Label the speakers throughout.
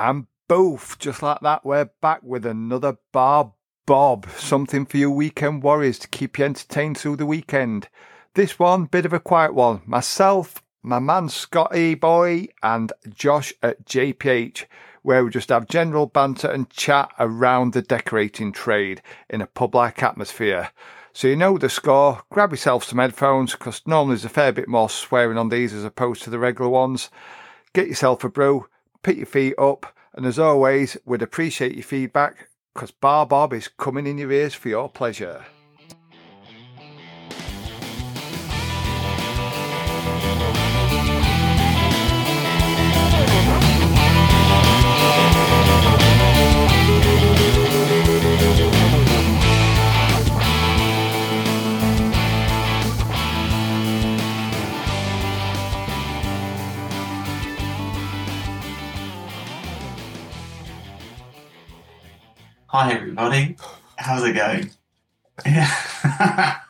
Speaker 1: And both, just like that, we're back with another Bar Bob. Something for you weekend worries to keep you entertained through the weekend. This one, bit of a quiet one. Myself, my man Scotty Boy, and Josh at JPH, where we just have general banter and chat around the decorating trade in a pub like atmosphere. So you know the score. Grab yourself some headphones because normally there's a fair bit more swearing on these as opposed to the regular ones. Get yourself a brew, pick your feet up, and as always, we'd appreciate your feedback because Bar Bob is coming in your ears for your pleasure.
Speaker 2: Hi everybody, how's it going? Yeah.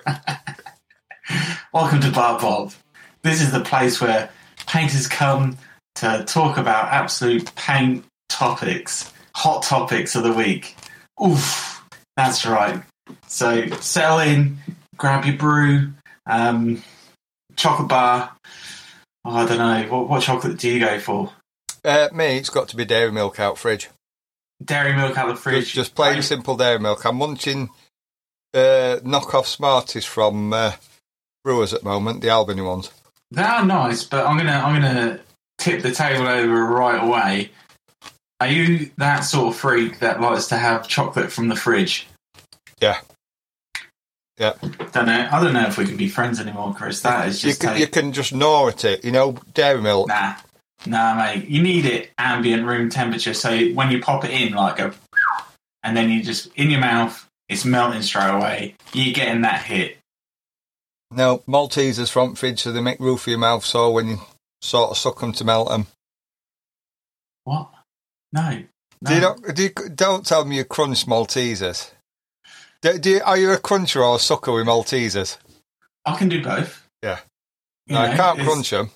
Speaker 2: Welcome to Bar Bob. This is the place where painters come to talk about absolute paint topics, hot topics of the week. Oof, that's right. So settle in, grab your brew, um, chocolate bar. Oh, I don't know what, what chocolate do you go for?
Speaker 1: Uh, me, it's got to be dairy milk out fridge.
Speaker 2: Dairy milk out of the fridge.
Speaker 1: Just, just plain simple dairy milk. I'm munching uh, knockoff Smarties from uh, Brewers at the moment, the Albany ones.
Speaker 2: They are nice, but I'm gonna I'm gonna tip the table over right away. Are you that sort of freak that likes to have chocolate from the fridge?
Speaker 1: Yeah. Yeah.
Speaker 2: Don't know. I don't know if we can be friends anymore, Chris. That is
Speaker 1: You can,
Speaker 2: take-
Speaker 1: you can just gnaw at it, you know, dairy milk.
Speaker 2: nah, nah, mate. You need it ambient room temperature, so when you pop it in, like a, and then you just in your mouth, it's melting straight away. You're getting that hit.
Speaker 1: No, Maltesers front fridge, so they make roof of your mouth so when you sort of suck them to melt them.
Speaker 2: What? No. no.
Speaker 1: Do you not, do you, don't tell me you crunch Maltesers. Do, do you, are you a cruncher or a sucker with Maltesers?
Speaker 2: I can do both.
Speaker 1: Yeah.
Speaker 2: You
Speaker 1: No, I can't crunch them.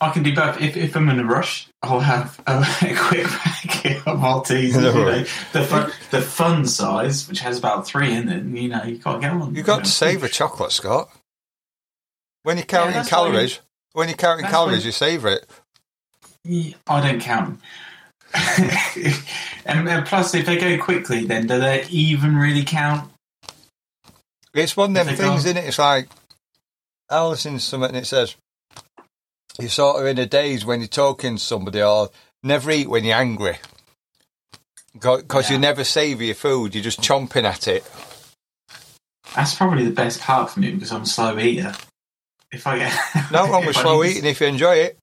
Speaker 2: I can do both. If, if I'm in a rush, I'll have a, a quick packet of Maltesers.
Speaker 1: No
Speaker 2: you know, the fun, the fun size, which has about three in it. and, You know, you can't get on.
Speaker 1: You've got
Speaker 2: you
Speaker 1: to
Speaker 2: know.
Speaker 1: savour chocolate, Scott. When you're counting
Speaker 2: that's
Speaker 1: calories, when you're counting calories,
Speaker 2: when-
Speaker 1: you savour it.
Speaker 2: Yeah, I don't count. and, and plus, if they go quickly, then do they even really count?
Speaker 1: It's one of them things,
Speaker 2: go-
Speaker 1: isn't it? It's like to something and it says you're sort of in a daze when you're talking to somebody or never eat when you're angry. Because you never savour your food, you're just chomping at it.
Speaker 2: That's probably the best part for me because I'm a slow eater. If I get
Speaker 1: No wrong with slow eating if you enjoy it.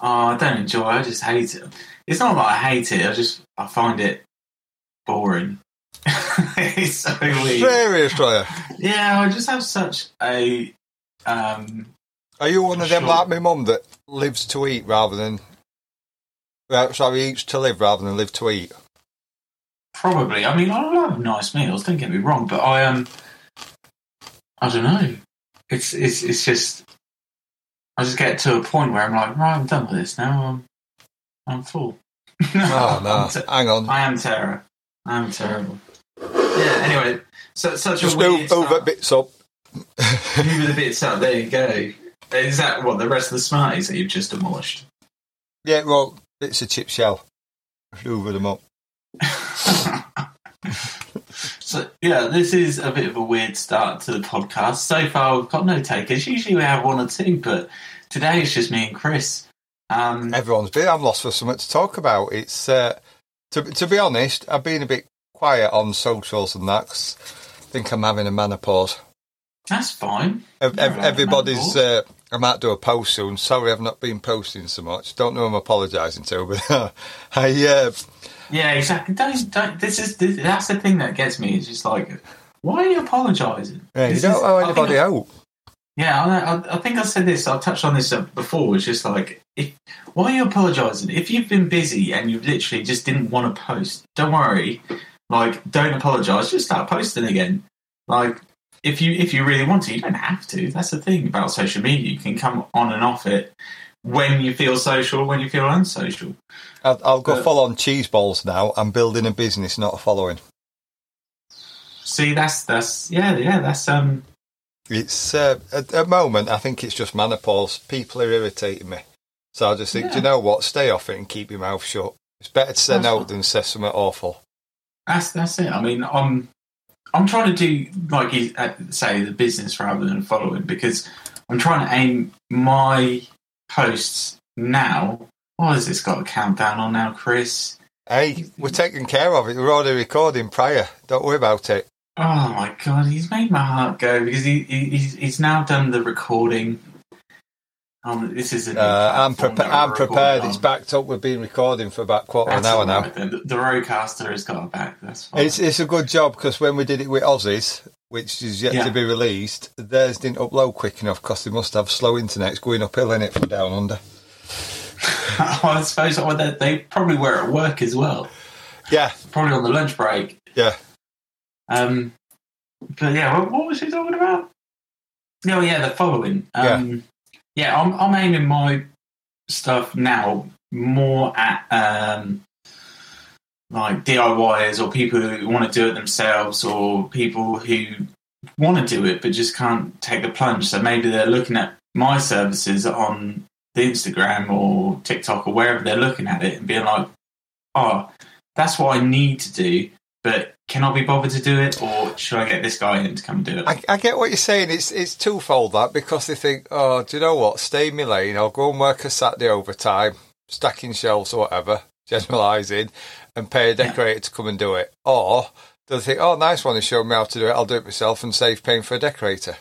Speaker 2: Oh, I don't enjoy. it, I just hate it. It's not that I hate it. I just I find it boring. it's so weird.
Speaker 1: Seriously.
Speaker 2: Yeah, I just have such a um.
Speaker 1: Are you one of them
Speaker 2: Sure.
Speaker 1: like my mum that lives to eat rather than. Uh, sorry, eats to live rather than live to eat?
Speaker 2: Probably. I mean, I love nice meals. Don't get me wrong, but I um, I don't know. It's it's it's just. I just get to a point where I'm like, right, I'm done with this now. I'm I'm full.
Speaker 1: Oh, no.
Speaker 2: I'm te-
Speaker 1: Hang on.
Speaker 2: I am terror. I am terrible. Yeah. Anyway, so, such
Speaker 1: Just
Speaker 2: a weird
Speaker 1: move, move it bits up.
Speaker 2: Move the bits up. There you go. Is that what the rest of the Smarties that you've just demolished?
Speaker 1: Yeah, well, it's a chip shell. Hoover them up.
Speaker 2: so yeah, this is a bit of a weird start to the podcast. So far, we've got no takers. Usually we have one or two, but today it's just me and Chris. Um,
Speaker 1: Everyone's been. I'm lost for something to talk about. It's uh, to to be honest, I've been a bit quiet on socials and that. 'cause I think I'm having a menopause.
Speaker 2: that's fine.
Speaker 1: Ev- ev- everybody's. Uh, I might do a post soon. Sorry, I've not been posting so much. Don't know who I'm apologising to, but I. Uh,
Speaker 2: Yeah, exactly. Don't, don't. This is this, that's the thing that gets me. It's just like, why are you apologising?
Speaker 1: yeah, you don't
Speaker 2: is-
Speaker 1: owe anybody
Speaker 2: I-
Speaker 1: out.
Speaker 2: Yeah, I, I, I think I said this. I touched on this before. It's just like, if, why are you apologising? If you've been busy and you literally just didn't want to post, don't worry. Like, don't apologise. Just start posting again. Like, if you if you really want to, you don't have to. That's the thing about social media. You can come on and off it when you feel social, when you feel unsocial.
Speaker 1: I'll, I'll go
Speaker 2: But-
Speaker 1: full on cheese balls now. I'm building a business, not a following.
Speaker 2: See, that's that's yeah, yeah, that's um,
Speaker 1: It's uh, at the moment. I think it's just menopause. People are irritating me, so I just think, do you know what? Stay off it and keep your mouth shut. It's better to say
Speaker 2: That's
Speaker 1: no
Speaker 2: fine.
Speaker 1: than say something awful.
Speaker 2: that's that's it. I mean, I'm I'm trying to do like you uh, say the business rather than following because I'm trying to aim my posts now. What has this got a countdown on now, Chris?
Speaker 1: Hey, we're taking care of it. We're already recording prior. Don't worry about it.
Speaker 2: Oh my god, he's made my heart go because he, he he's, he's now done the recording. Um, this is a
Speaker 1: Uh, I'm, prepa- I'm prepared.
Speaker 2: on.
Speaker 1: It's backed up. We've been recording for about quarter of an hour
Speaker 2: all
Speaker 1: now.
Speaker 2: The, the Rodecaster has got back. That's fine.
Speaker 1: It's it's a good job because when we did it with Aussies, which is yet
Speaker 2: Yeah.
Speaker 1: to be released, theirs didn't upload quick enough because they must have slow internet. It's going uphill in it from down under.
Speaker 2: I suppose well, they, they probably were at work as well.
Speaker 1: Yeah,
Speaker 2: Probably on the lunch break.
Speaker 1: yeah.
Speaker 2: Um, but yeah, what, what was he talking about? Oh yeah, the following. Um, yeah, I'm, I'm aiming my stuff now more at um, like DIYers or people who want to do it themselves or people who want to do it but just can't take the plunge. So maybe they're looking at my services on the Instagram or TikTok or wherever they're looking at it and being like, oh, that's what I need to do, but can I be bothered to do it or should I get this guy in to come and do it?
Speaker 1: I, I get what you're saying. It's it's twofold that because they think, oh, do you know what? Stay in my lane. I'll go and work a Saturday overtime, stacking shelves or whatever, generalising, and pay a decorator to come and do it. Or they think, oh, nice one, they showed me how to do it. I'll do it myself and save paying for a decorator.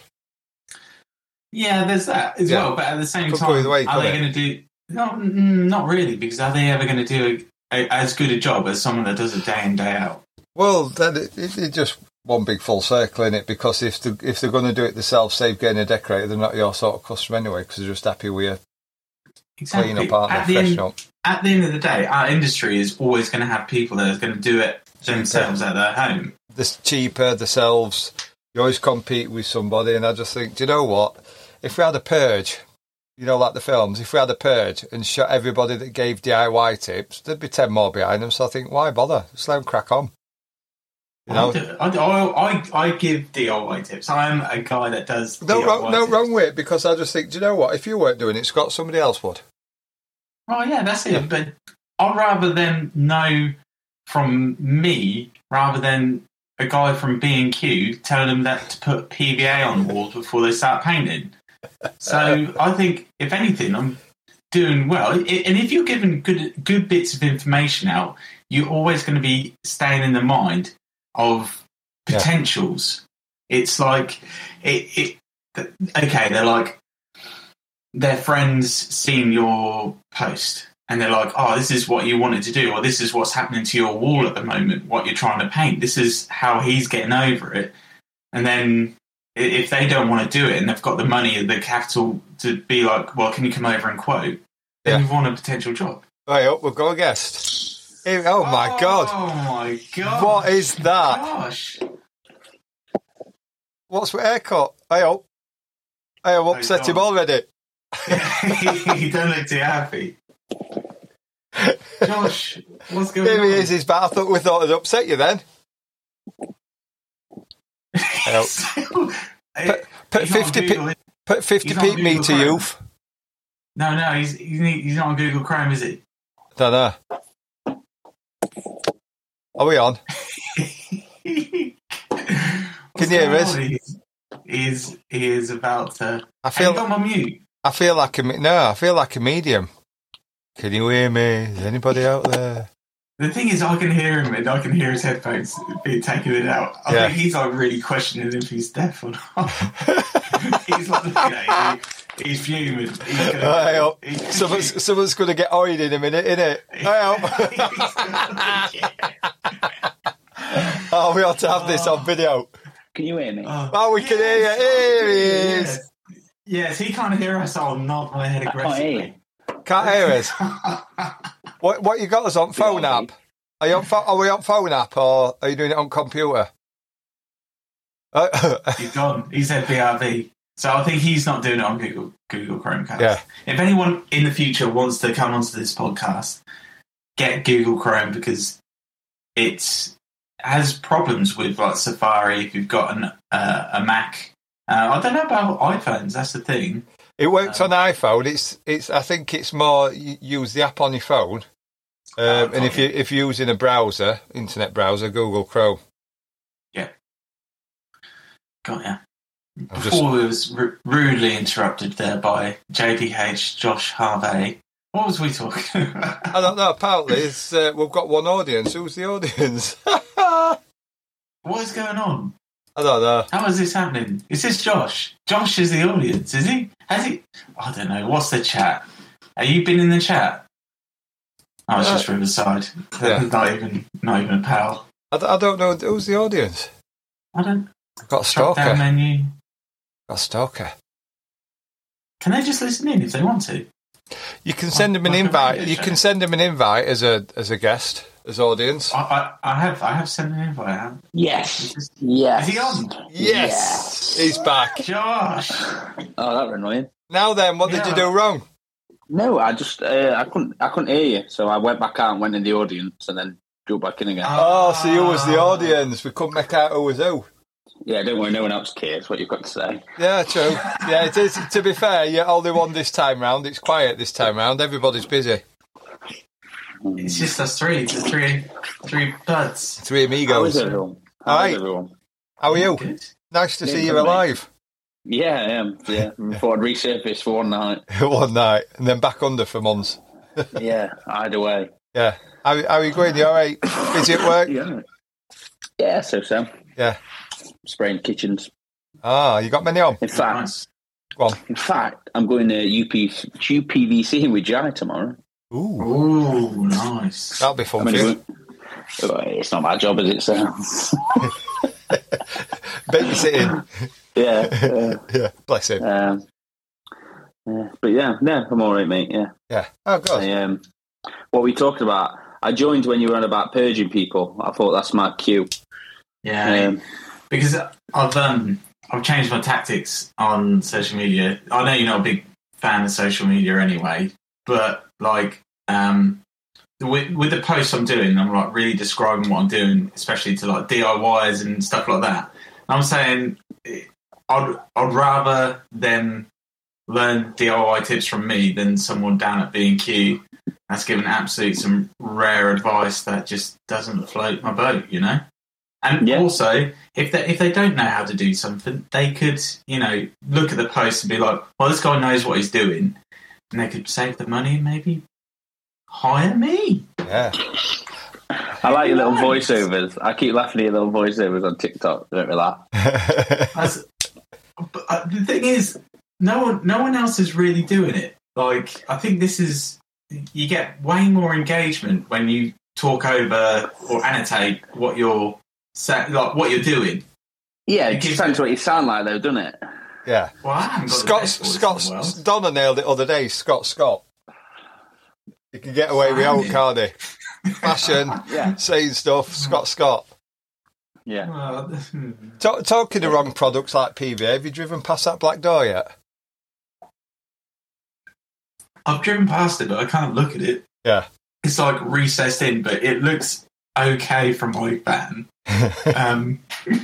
Speaker 2: Yeah, there's that as
Speaker 1: Yeah.
Speaker 2: well. But at the same
Speaker 1: Could
Speaker 2: time,
Speaker 1: either way,
Speaker 2: are they going to do? No, mm, not really, because are they ever going to do a, a, as good a job as someone that does it day in day out?
Speaker 1: Well, then it, it, just one big full circle in it because if they, if they're going to do it themselves, save getting a decorator, they're not your sort of customer anyway because they're just happy with your
Speaker 2: Exactly.
Speaker 1: clean up, aren't
Speaker 2: at,
Speaker 1: they?
Speaker 2: the end,
Speaker 1: up.
Speaker 2: at the end of the day, our industry is always going to have people that are going to do it themselves at their home.
Speaker 1: the cheaper themselves. You always compete with somebody, and I just think, do you know what? If we had a purge, you know, like the films, if we had a purge and shot everybody that gave DIY tips, there'd be ten more behind them. So I think, why bother? Just let them crack on. You know,
Speaker 2: I, do, I, do- I, I, give DIY tips. I'm a guy that does
Speaker 1: no
Speaker 2: DIY
Speaker 1: wrong, no
Speaker 2: tips.
Speaker 1: wrong with it because I just think, do you know what? If you weren't doing it, Scott, somebody else would.
Speaker 2: Oh yeah, that's it. But I'd rather them know from me rather than a guy from B and Q telling them that to put PVA on the walls before they start painting. So I think, if anything, I'm doing well. And if you're giving good good bits of information out, you're always going to be staying in the mind of
Speaker 1: Yeah.
Speaker 2: potentials. It's like it, it. Okay, they're like their friends seen your post and they're like, oh, this is what you wanted to do, or this is what's happening to your wall at the moment, what you're trying to paint. This is how he's getting over it. And then if they don't want to do it and they've got the money and the capital to be like, well, can you come over and quote? Then
Speaker 1: Yeah.
Speaker 2: you've won a potential job.
Speaker 1: Right up, we've got a guest. Here- oh my oh god,
Speaker 2: Oh my god!
Speaker 1: what is that?
Speaker 2: Gosh!
Speaker 1: What's with haircut? Hey up, hey, I've upset him already.
Speaker 2: you don't look too happy. Josh, what's going
Speaker 1: Here
Speaker 2: on?
Speaker 1: Here he is, he's back. I thought we thought it'd upset you then. Help.
Speaker 2: Eh, put,
Speaker 1: Put 50 p, put 50
Speaker 2: he's on
Speaker 1: p me to youth.
Speaker 2: No, no, he's he's not- he's not on Google Chrome, is he?
Speaker 1: Don't know. Are we on?
Speaker 2: Can
Speaker 1: you hear us?
Speaker 2: He's he is about to.
Speaker 1: I feel
Speaker 2: got my mute?
Speaker 1: I feel like a no. I feel like a medium. Can you hear me? Is anybody out there?
Speaker 2: The thing is, I can hear him and I can hear his headphones being taking it out. I
Speaker 1: Yeah.
Speaker 2: think he's like really questioning if he's deaf or not. he's like looking at you. He's fuming. He's gonna, he's-
Speaker 1: Someone's, someone's going to get oiled in a minute, innit? Hey, up. oh, we ought to have this on video.
Speaker 3: Can you hear me?
Speaker 2: Oh,
Speaker 1: Oh, we can hear you. Here he is.
Speaker 2: Yes. Yes, he can't hear us. I'll nod my head
Speaker 3: I can't hear
Speaker 2: aggressively.
Speaker 3: you.
Speaker 1: Can't hear us. What, what you got us on phone
Speaker 3: Yeah,
Speaker 1: app? Are, you on pho- are we on phone app or are you doing it on computer? Uh,
Speaker 2: He's gone. He said BRB. So I think he's not doing it on Google Google Chromecast.
Speaker 1: Yeah.
Speaker 2: If anyone in the future wants to come onto this podcast, get Google Chrome because it has problems with like Safari. If you've got an, uh, a Mac, uh, I don't know about iPhones. That's the thing.
Speaker 1: It works
Speaker 2: Um,
Speaker 1: on iPhone. It's it's. I think it's more you use the app on your phone, um,
Speaker 2: Oh,
Speaker 1: and if you if you're using a browser, internet browser, Google Chrome. Yeah.
Speaker 2: Got ya.
Speaker 1: I'm
Speaker 2: Before we was r- rudely interrupted there by JPH Josh Harvey. What was we talking about?
Speaker 1: I don't know. Apparently, it's, uh, we've got one audience. Who's the audience?
Speaker 2: What is going on?
Speaker 1: I don't know.
Speaker 2: How is this happening? Is this Josh? Josh is the audience, is he? Has he? I don't know. What's the chat? Have you been in the chat? Oh, it's
Speaker 1: Uh,
Speaker 2: just Riverside.
Speaker 1: yeah.
Speaker 2: not even, not even a pal.
Speaker 1: I, d- I don't know who's the audience.
Speaker 2: I don't.
Speaker 1: I've got a
Speaker 2: Drop down
Speaker 1: stalker.
Speaker 2: menu.
Speaker 1: Got a stalker.
Speaker 2: Can they just listen in if they want to?
Speaker 1: You can send them an
Speaker 2: like
Speaker 1: invite. You
Speaker 2: show.
Speaker 1: can send them an invite as a as a guest, as audience.
Speaker 2: I, I, I have, I have sent an invite. out.
Speaker 3: Yes.
Speaker 2: Is
Speaker 3: Yes.
Speaker 2: Is he on?
Speaker 1: Yes, he's back.
Speaker 2: Josh.
Speaker 3: Oh, that was annoying.
Speaker 1: Now then, what did you do wrong?
Speaker 3: No, I just uh, I couldn't I couldn't hear you, so I went back out and went in the audience and then drew back in again.
Speaker 1: Oh, so you was the
Speaker 2: Ah.
Speaker 1: audience. We couldn't make out who was who.
Speaker 3: Yeah, don't worry, no one else cares what you've got to say.
Speaker 1: Yeah, true. Yeah, it is. To be fair, you're only one this time round. It's quiet this time round. Everybody's busy.
Speaker 2: It's just us three. It's the three, three buds.
Speaker 1: Three amigos.
Speaker 3: is everyone? How
Speaker 1: Alright.
Speaker 3: is everyone?
Speaker 1: How are you?
Speaker 2: Good.
Speaker 1: Nice to
Speaker 3: Yeah,
Speaker 1: see you
Speaker 3: mate.
Speaker 1: alive.
Speaker 3: Yeah, I am. Yeah, before I'd resurface for one night.
Speaker 1: One night and then back under for months.
Speaker 3: Yeah, either way.
Speaker 1: Yeah. How, how are you going? You all right? Busy at work?
Speaker 3: Yeah. Yeah, so so.
Speaker 1: Yeah.
Speaker 3: Spraying kitchens.
Speaker 1: Ah, you got many on?
Speaker 3: In fact,
Speaker 2: Nice.
Speaker 1: Go on.
Speaker 3: in fact, I'm going to UP, UPVC with Jai tomorrow.
Speaker 1: Ooh,
Speaker 2: Ooh, nice.
Speaker 1: that'll be
Speaker 3: I
Speaker 1: fun
Speaker 3: mean,
Speaker 1: for you.
Speaker 3: it's not my job, is it? So,
Speaker 1: Babysitting.
Speaker 3: yeah. uh,
Speaker 1: yeah, bless him.
Speaker 3: Um, yeah, but yeah, no, I'm all right, mate. Yeah.
Speaker 1: Yeah. Oh, good.
Speaker 3: I, um, what we talked about, I joined when you were on about purging people. I thought that's my cue.
Speaker 2: Yeah,
Speaker 3: Um,
Speaker 2: because I've um I've changed my tactics on social media. I know you're not a big fan of social media anyway, but like um with, with the posts I'm doing, I'm like really describing what I'm doing, especially to like DIYs and stuff like that. I'm saying I'd I'd rather them learn DIY tips from me than someone down at B and Q that's given absolute some rare advice that just doesn't float my boat, you know. And
Speaker 3: Yeah.
Speaker 2: also, if they if they don't know how to do something, they could you know look at the post and be like, "Well, this guy knows what he's doing," and they could save the money and maybe hire me.
Speaker 1: Yeah.
Speaker 3: I like your little voiceovers. I keep laughing at your little voiceovers on TikTok. Don't laugh.
Speaker 2: That's, but uh, the thing is, no one no one else is really doing it. Like, I think this is you get way more engagement when you talk over or annotate what you're sa like what you're doing.
Speaker 3: Yeah,
Speaker 2: It
Speaker 3: it
Speaker 2: gives
Speaker 3: depends what you sound like, though, doesn't it?
Speaker 1: yeah.
Speaker 2: Well, I haven't got the
Speaker 1: Scott,
Speaker 2: best voice in
Speaker 1: Scott. Donna nailed it other day. Scott, Scott. You can get away with
Speaker 2: Fine.
Speaker 1: old can't he? Fashion,
Speaker 3: Yeah,
Speaker 1: saying stuff. Scott, Scott.
Speaker 3: yeah.
Speaker 2: Well,
Speaker 1: Ta- talking the wrong products like PV. Have you driven past that black door yet?
Speaker 2: I've driven past it, but I can't look at it.
Speaker 1: Yeah.
Speaker 2: It's like recessed in, but it looks okay from my van. um,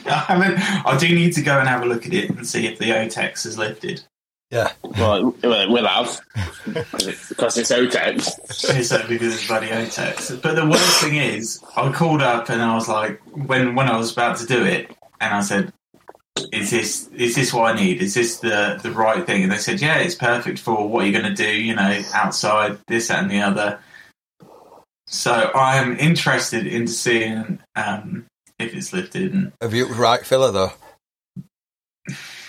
Speaker 2: I haven't. I do need to go and have a look at it and see if the OTEX has lifted. Yeah.
Speaker 3: Well, it will have because it's OTEX.
Speaker 2: It's uh, because it's bloody OTEX. But the worst thing is, I called up and I was like, when when I was about to do it, and I said, "Is this is this what I need? Is this the the right thing?" And they said, "Yeah, it's perfect for what you're going to do. You know, outside this that, and the other." So I am interested in seeing um, if it's lifted. And
Speaker 1: Have you right filler though?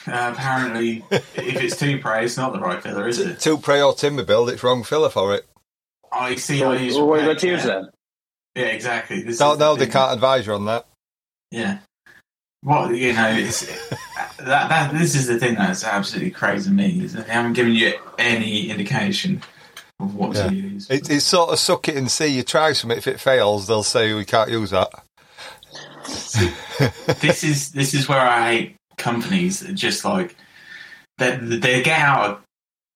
Speaker 2: uh, apparently, if it's Toupret, it's not the right filler, is it?
Speaker 1: Toupret or timber build. It's wrong filler for it.
Speaker 2: I see.
Speaker 3: So,
Speaker 2: I use
Speaker 3: well, what
Speaker 2: red,
Speaker 3: about you
Speaker 2: yeah.
Speaker 3: then?
Speaker 2: Yeah, exactly. This
Speaker 1: No,
Speaker 2: is the
Speaker 1: they can't advise you on that.
Speaker 2: Yeah. Well, you know, it's that, that. This is the thing that's absolutely crazy to me. Is that they haven't given you any indication of what
Speaker 1: Yeah.
Speaker 2: to use.
Speaker 1: It, it's sort of suck it and see. You try something. If it fails, they'll say we can't use that.
Speaker 2: this is this is where I hate companies just like their, their get out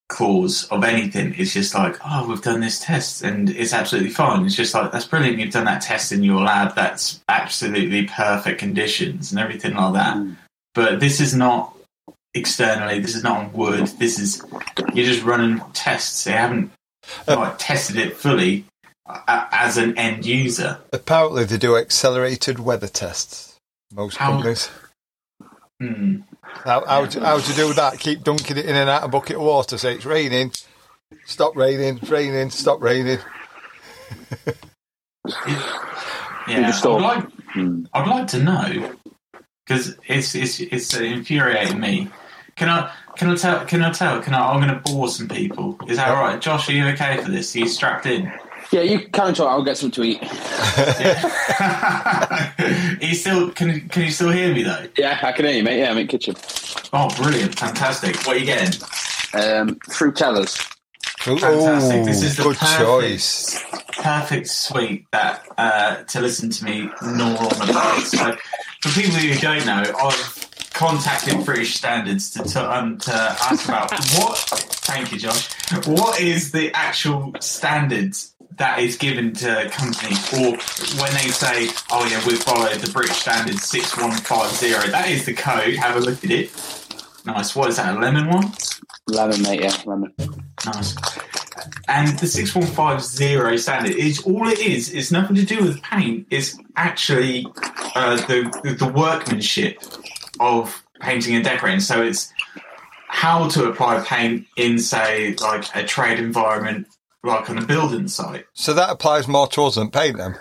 Speaker 2: clause of anything is just like, oh, we've done this test and it's absolutely fine. It's just like, that's brilliant. You've done that test in your lab. That's absolutely perfect conditions and everything like that.
Speaker 3: Mm.
Speaker 2: But this is not externally. This is not on wood. This is, you're just running tests. They haven't like, tested it fully uh, as an end user.
Speaker 1: Apparently, they do accelerated weather tests. Most
Speaker 2: How-
Speaker 1: companies.
Speaker 2: Hmm.
Speaker 1: How, how, do, how do you do that? Keep dunking it in and out of a bucket of water. Say it's raining. Stop raining. It's raining. Stop raining.
Speaker 2: Yeah, I'd like,
Speaker 3: Mm.
Speaker 2: I'd like to know because it's it's it's infuriating me. Can I can I tell can I tell can I I'm going to bore some people. Is that all right, Josh? Are you okay for this? Are you strapped in?
Speaker 3: Yeah, you can talk. I'll get something to eat.
Speaker 2: Yeah. You still can can you still hear me though?
Speaker 3: Yeah, I can hear you, mate. Yeah, I'm in the kitchen.
Speaker 2: Oh, brilliant, fantastic! What are you getting?
Speaker 3: Um, Fruitellas.
Speaker 2: Fantastic. This is the
Speaker 1: good
Speaker 2: perfect-
Speaker 1: choice.
Speaker 2: perfect sweet that uh, to listen to me gnaw on about. So, for people who don't know, I've contacted British Standards to to, um, to ask about what. Thank you, Josh. What is the actual standards that is given to companies, or when they say, "Oh yeah, we followed the British Standards six one five zero. That is the code. Have a look at it. Nice. What is that? A lemon one?
Speaker 3: Lemon, mate. Yeah, lemon.
Speaker 2: Nice. And the 6150 standard is all it is. It's nothing to do with paint. It's actually uh, the the workmanship of painting and decorating. So it's how to apply paint in, say, like a trade environment, like on a building site.
Speaker 1: So that applies more to us than paint them.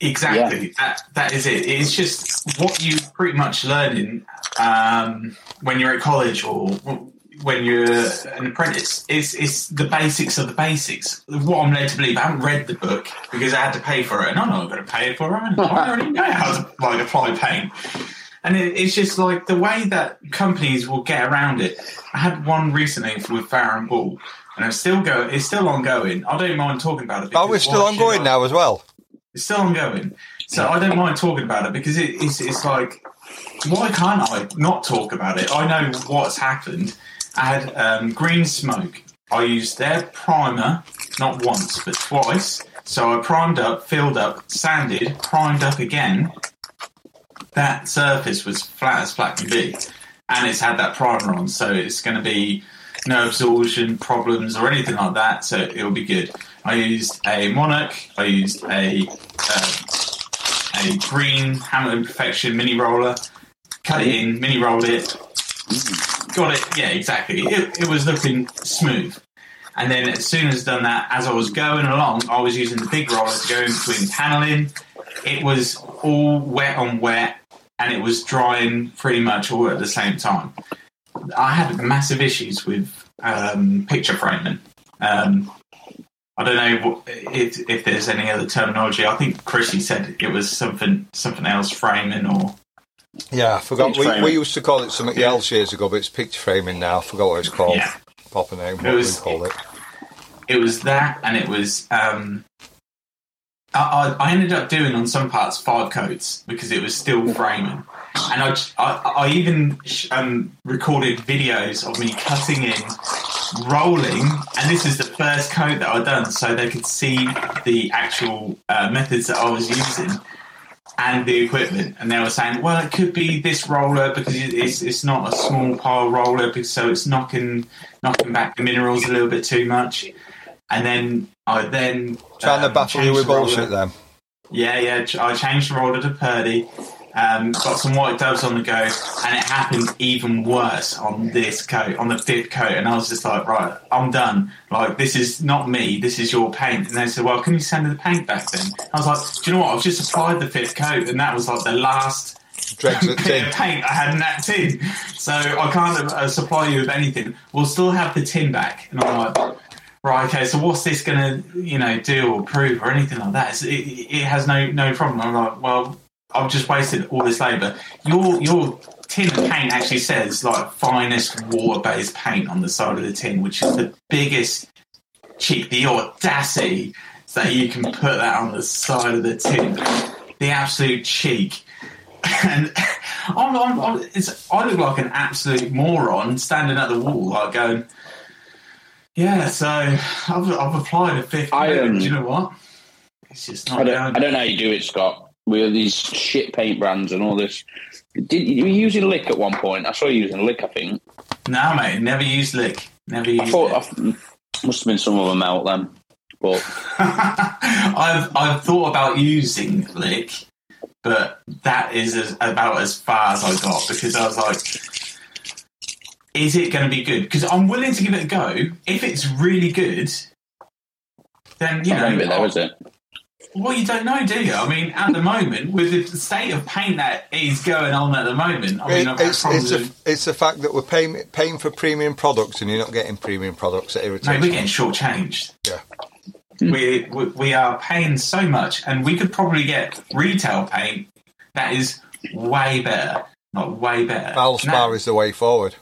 Speaker 2: Exactly. That that is it. It's just what you pretty much learning um, when you're at college or when you're an apprentice. It's it's the basics of the basics. What I'm led to believe. I haven't read the book because I had to pay for it, and I'm not going to pay for it. I already know how to like apply paint. And it, it's just like the way that companies will get around it. I had one recently with Farrow and Ball, and it's still go. It's still ongoing. I don't mind talking about it.
Speaker 1: Oh, we're still ongoing
Speaker 2: I?
Speaker 1: now as well.
Speaker 2: It's still ongoing. So I don't mind talking about it because it, it's, it's like, why can't I not talk about it? I know what's happened. I had um, green smoke. I used their primer, not once, but twice. So I primed up, filled up, sanded, primed up again. That surface was flat as flat can be. And it's had that primer on, so it's going to be no absorption problems or anything like that, so it'll be good. I used a Monarch, I used a uh, a green Hamilton Perfection mini roller, cut it in, mini rolled it, got it. Yeah, exactly. It, it was looking smooth. And then as soon as done that, as I was going along, I was using the big roller to go in between paneling. It was all wet on wet, and it was drying pretty much all at the same time. I had massive issues with um, picture framing. Um, I don't know if, if there's any other terminology. I think Chrissy said it was something something else framing or
Speaker 1: Yeah, I forgot. We, we used to call it something else years ago, but it's picture framing now. I forgot what it's called.
Speaker 2: yeah.
Speaker 1: Proper name. What
Speaker 2: It was-
Speaker 1: we call it.
Speaker 2: It was that, and it was. Um, I, I I ended up doing on some parts five coats because it was still framing, and I I, I even um, recorded videos of me cutting in, rolling, and this is the first coat that I'd done, so they could see the actual uh, methods that I was using and the equipment. And they were saying, well, it could be this roller because it's it's not a small pile roller, because so it's knocking knocking back the minerals a little bit too much. And then I then
Speaker 1: Trying
Speaker 2: um,
Speaker 1: to baffle you with
Speaker 2: the
Speaker 1: bullshit then.
Speaker 2: Yeah, yeah. I changed the roller to Purdy. Um, got some white doves on the go, and it happened even worse on this coat, on the fifth coat. And I was just like, right, I'm done. Like, this is not me. This is your paint. And they said, well, can you send me the paint back then? I was like, do you know what? I've just applied the fifth coat, and that was like the last
Speaker 1: Dregs
Speaker 2: of paint I had in that tin. So I can't uh, supply you with anything. We'll still have the tin back. And I'm like, right, okay, so what's this going to, you know, do or prove or anything like that? It, it has no no problem. I'm like, well, I've just wasted all this labour. Your your tin of paint actually says like finest water based paint on the side of the tin, which is the biggest cheek, the audacity that you can put that on the side of the tin. The absolute cheek. And I'm, I'm, I'm, it's, I look like an absolute moron standing at the wall, like going, yeah. So I've, I've applied a fifth.
Speaker 3: I, um,
Speaker 2: do you know what? It's just not
Speaker 3: I
Speaker 2: don't.
Speaker 3: I don't know how you do it, Scott. With these shit paint brands and all this. Did you were using Lick at one point? I saw you using Lick. I think.
Speaker 2: No, mate. Never used lick. Never used.
Speaker 3: I thought. I, must have been some of them out then, but
Speaker 2: I've I've thought about using lick, but that is as, about as far as I got because I was like, is it going to be good? Because I'm willing to give it a go. If it's really good, then you know.
Speaker 3: there, is it?
Speaker 2: Well, you don't know, do you? I mean, at the moment, with the state of paint that is going on at the moment, I mean,
Speaker 1: It- it's, it's, the, it's the fact that we're paying, paying for premium products and you're not getting premium products that irritates
Speaker 2: No, we're getting shortchanged.
Speaker 1: Yeah.
Speaker 2: We, we we are paying so much, and we could probably get retail paint that is way better, not way better.
Speaker 1: Valspar is the way forward.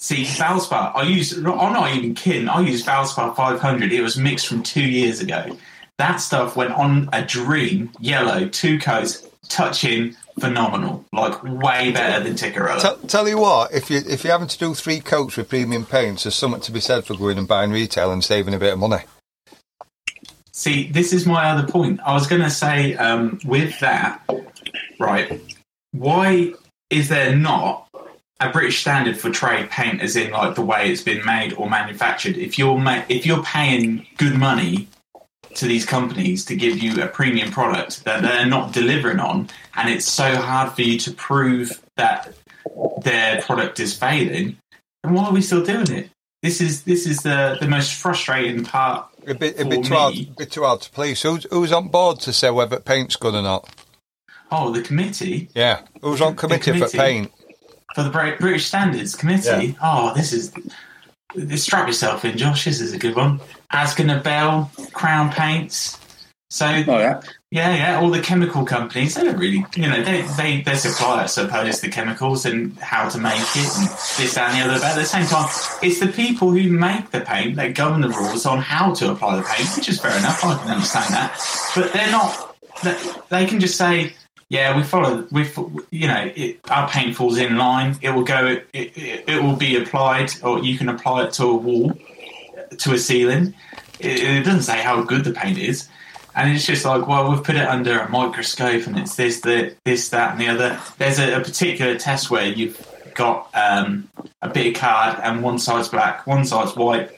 Speaker 2: See, Valspar, I use. I'm not even kidding. I use Valspar 500. It was mixed from two years ago. That stuff went on a dream, yellow, two coats, touching, phenomenal. Like way better than Tikkurila.
Speaker 1: Tell, tell you what, if you if you're having to do three coats with premium paints, there's something to be said for going and buying retail and saving a bit of money.
Speaker 2: See, this is my other point. I was going to say um, with that, right? Why is there not a British standard for trade paint, as in like the way it's been made or manufactured? If you're ma- if you're paying good money to these companies to give you a premium product that they're not delivering on, and it's so hard for you to prove that their product is failing, then why are we still doing it? This is this is the the most frustrating part
Speaker 1: A bit, a bit too hard,
Speaker 2: me-
Speaker 1: bit too hard to please. Who's, who's on board to say whether paint's good or not?
Speaker 2: Oh, the committee
Speaker 1: Yeah, who's on
Speaker 2: The
Speaker 1: committee, for paint?
Speaker 2: for the British Standards Committee. Oh, this is. Strap yourself in, Josh. This is a good one. AkzoNobel, Crown Paints. So
Speaker 3: Oh yeah.
Speaker 2: yeah, yeah, all the chemical companies. They don't really, you know, they they they supply, I suppose, the chemicals and how to make it and this that, and the other. But at the same time, it's the people who make the paint that govern the rules on how to apply the paint, which is fair enough. I can understand that, but they're not. They can just say, "Yeah, we follow. We, you know, it, our paint falls in line. It will go. It, it, it will be applied, or you can apply it to a wall, to a ceiling. It, it doesn't say how good the paint is." And it's just like, well, we've put it under a microscope, and it's this, the, this, that, and the other. There's a, a particular test where you've got um, a bit of card, and one side's black, one side's white,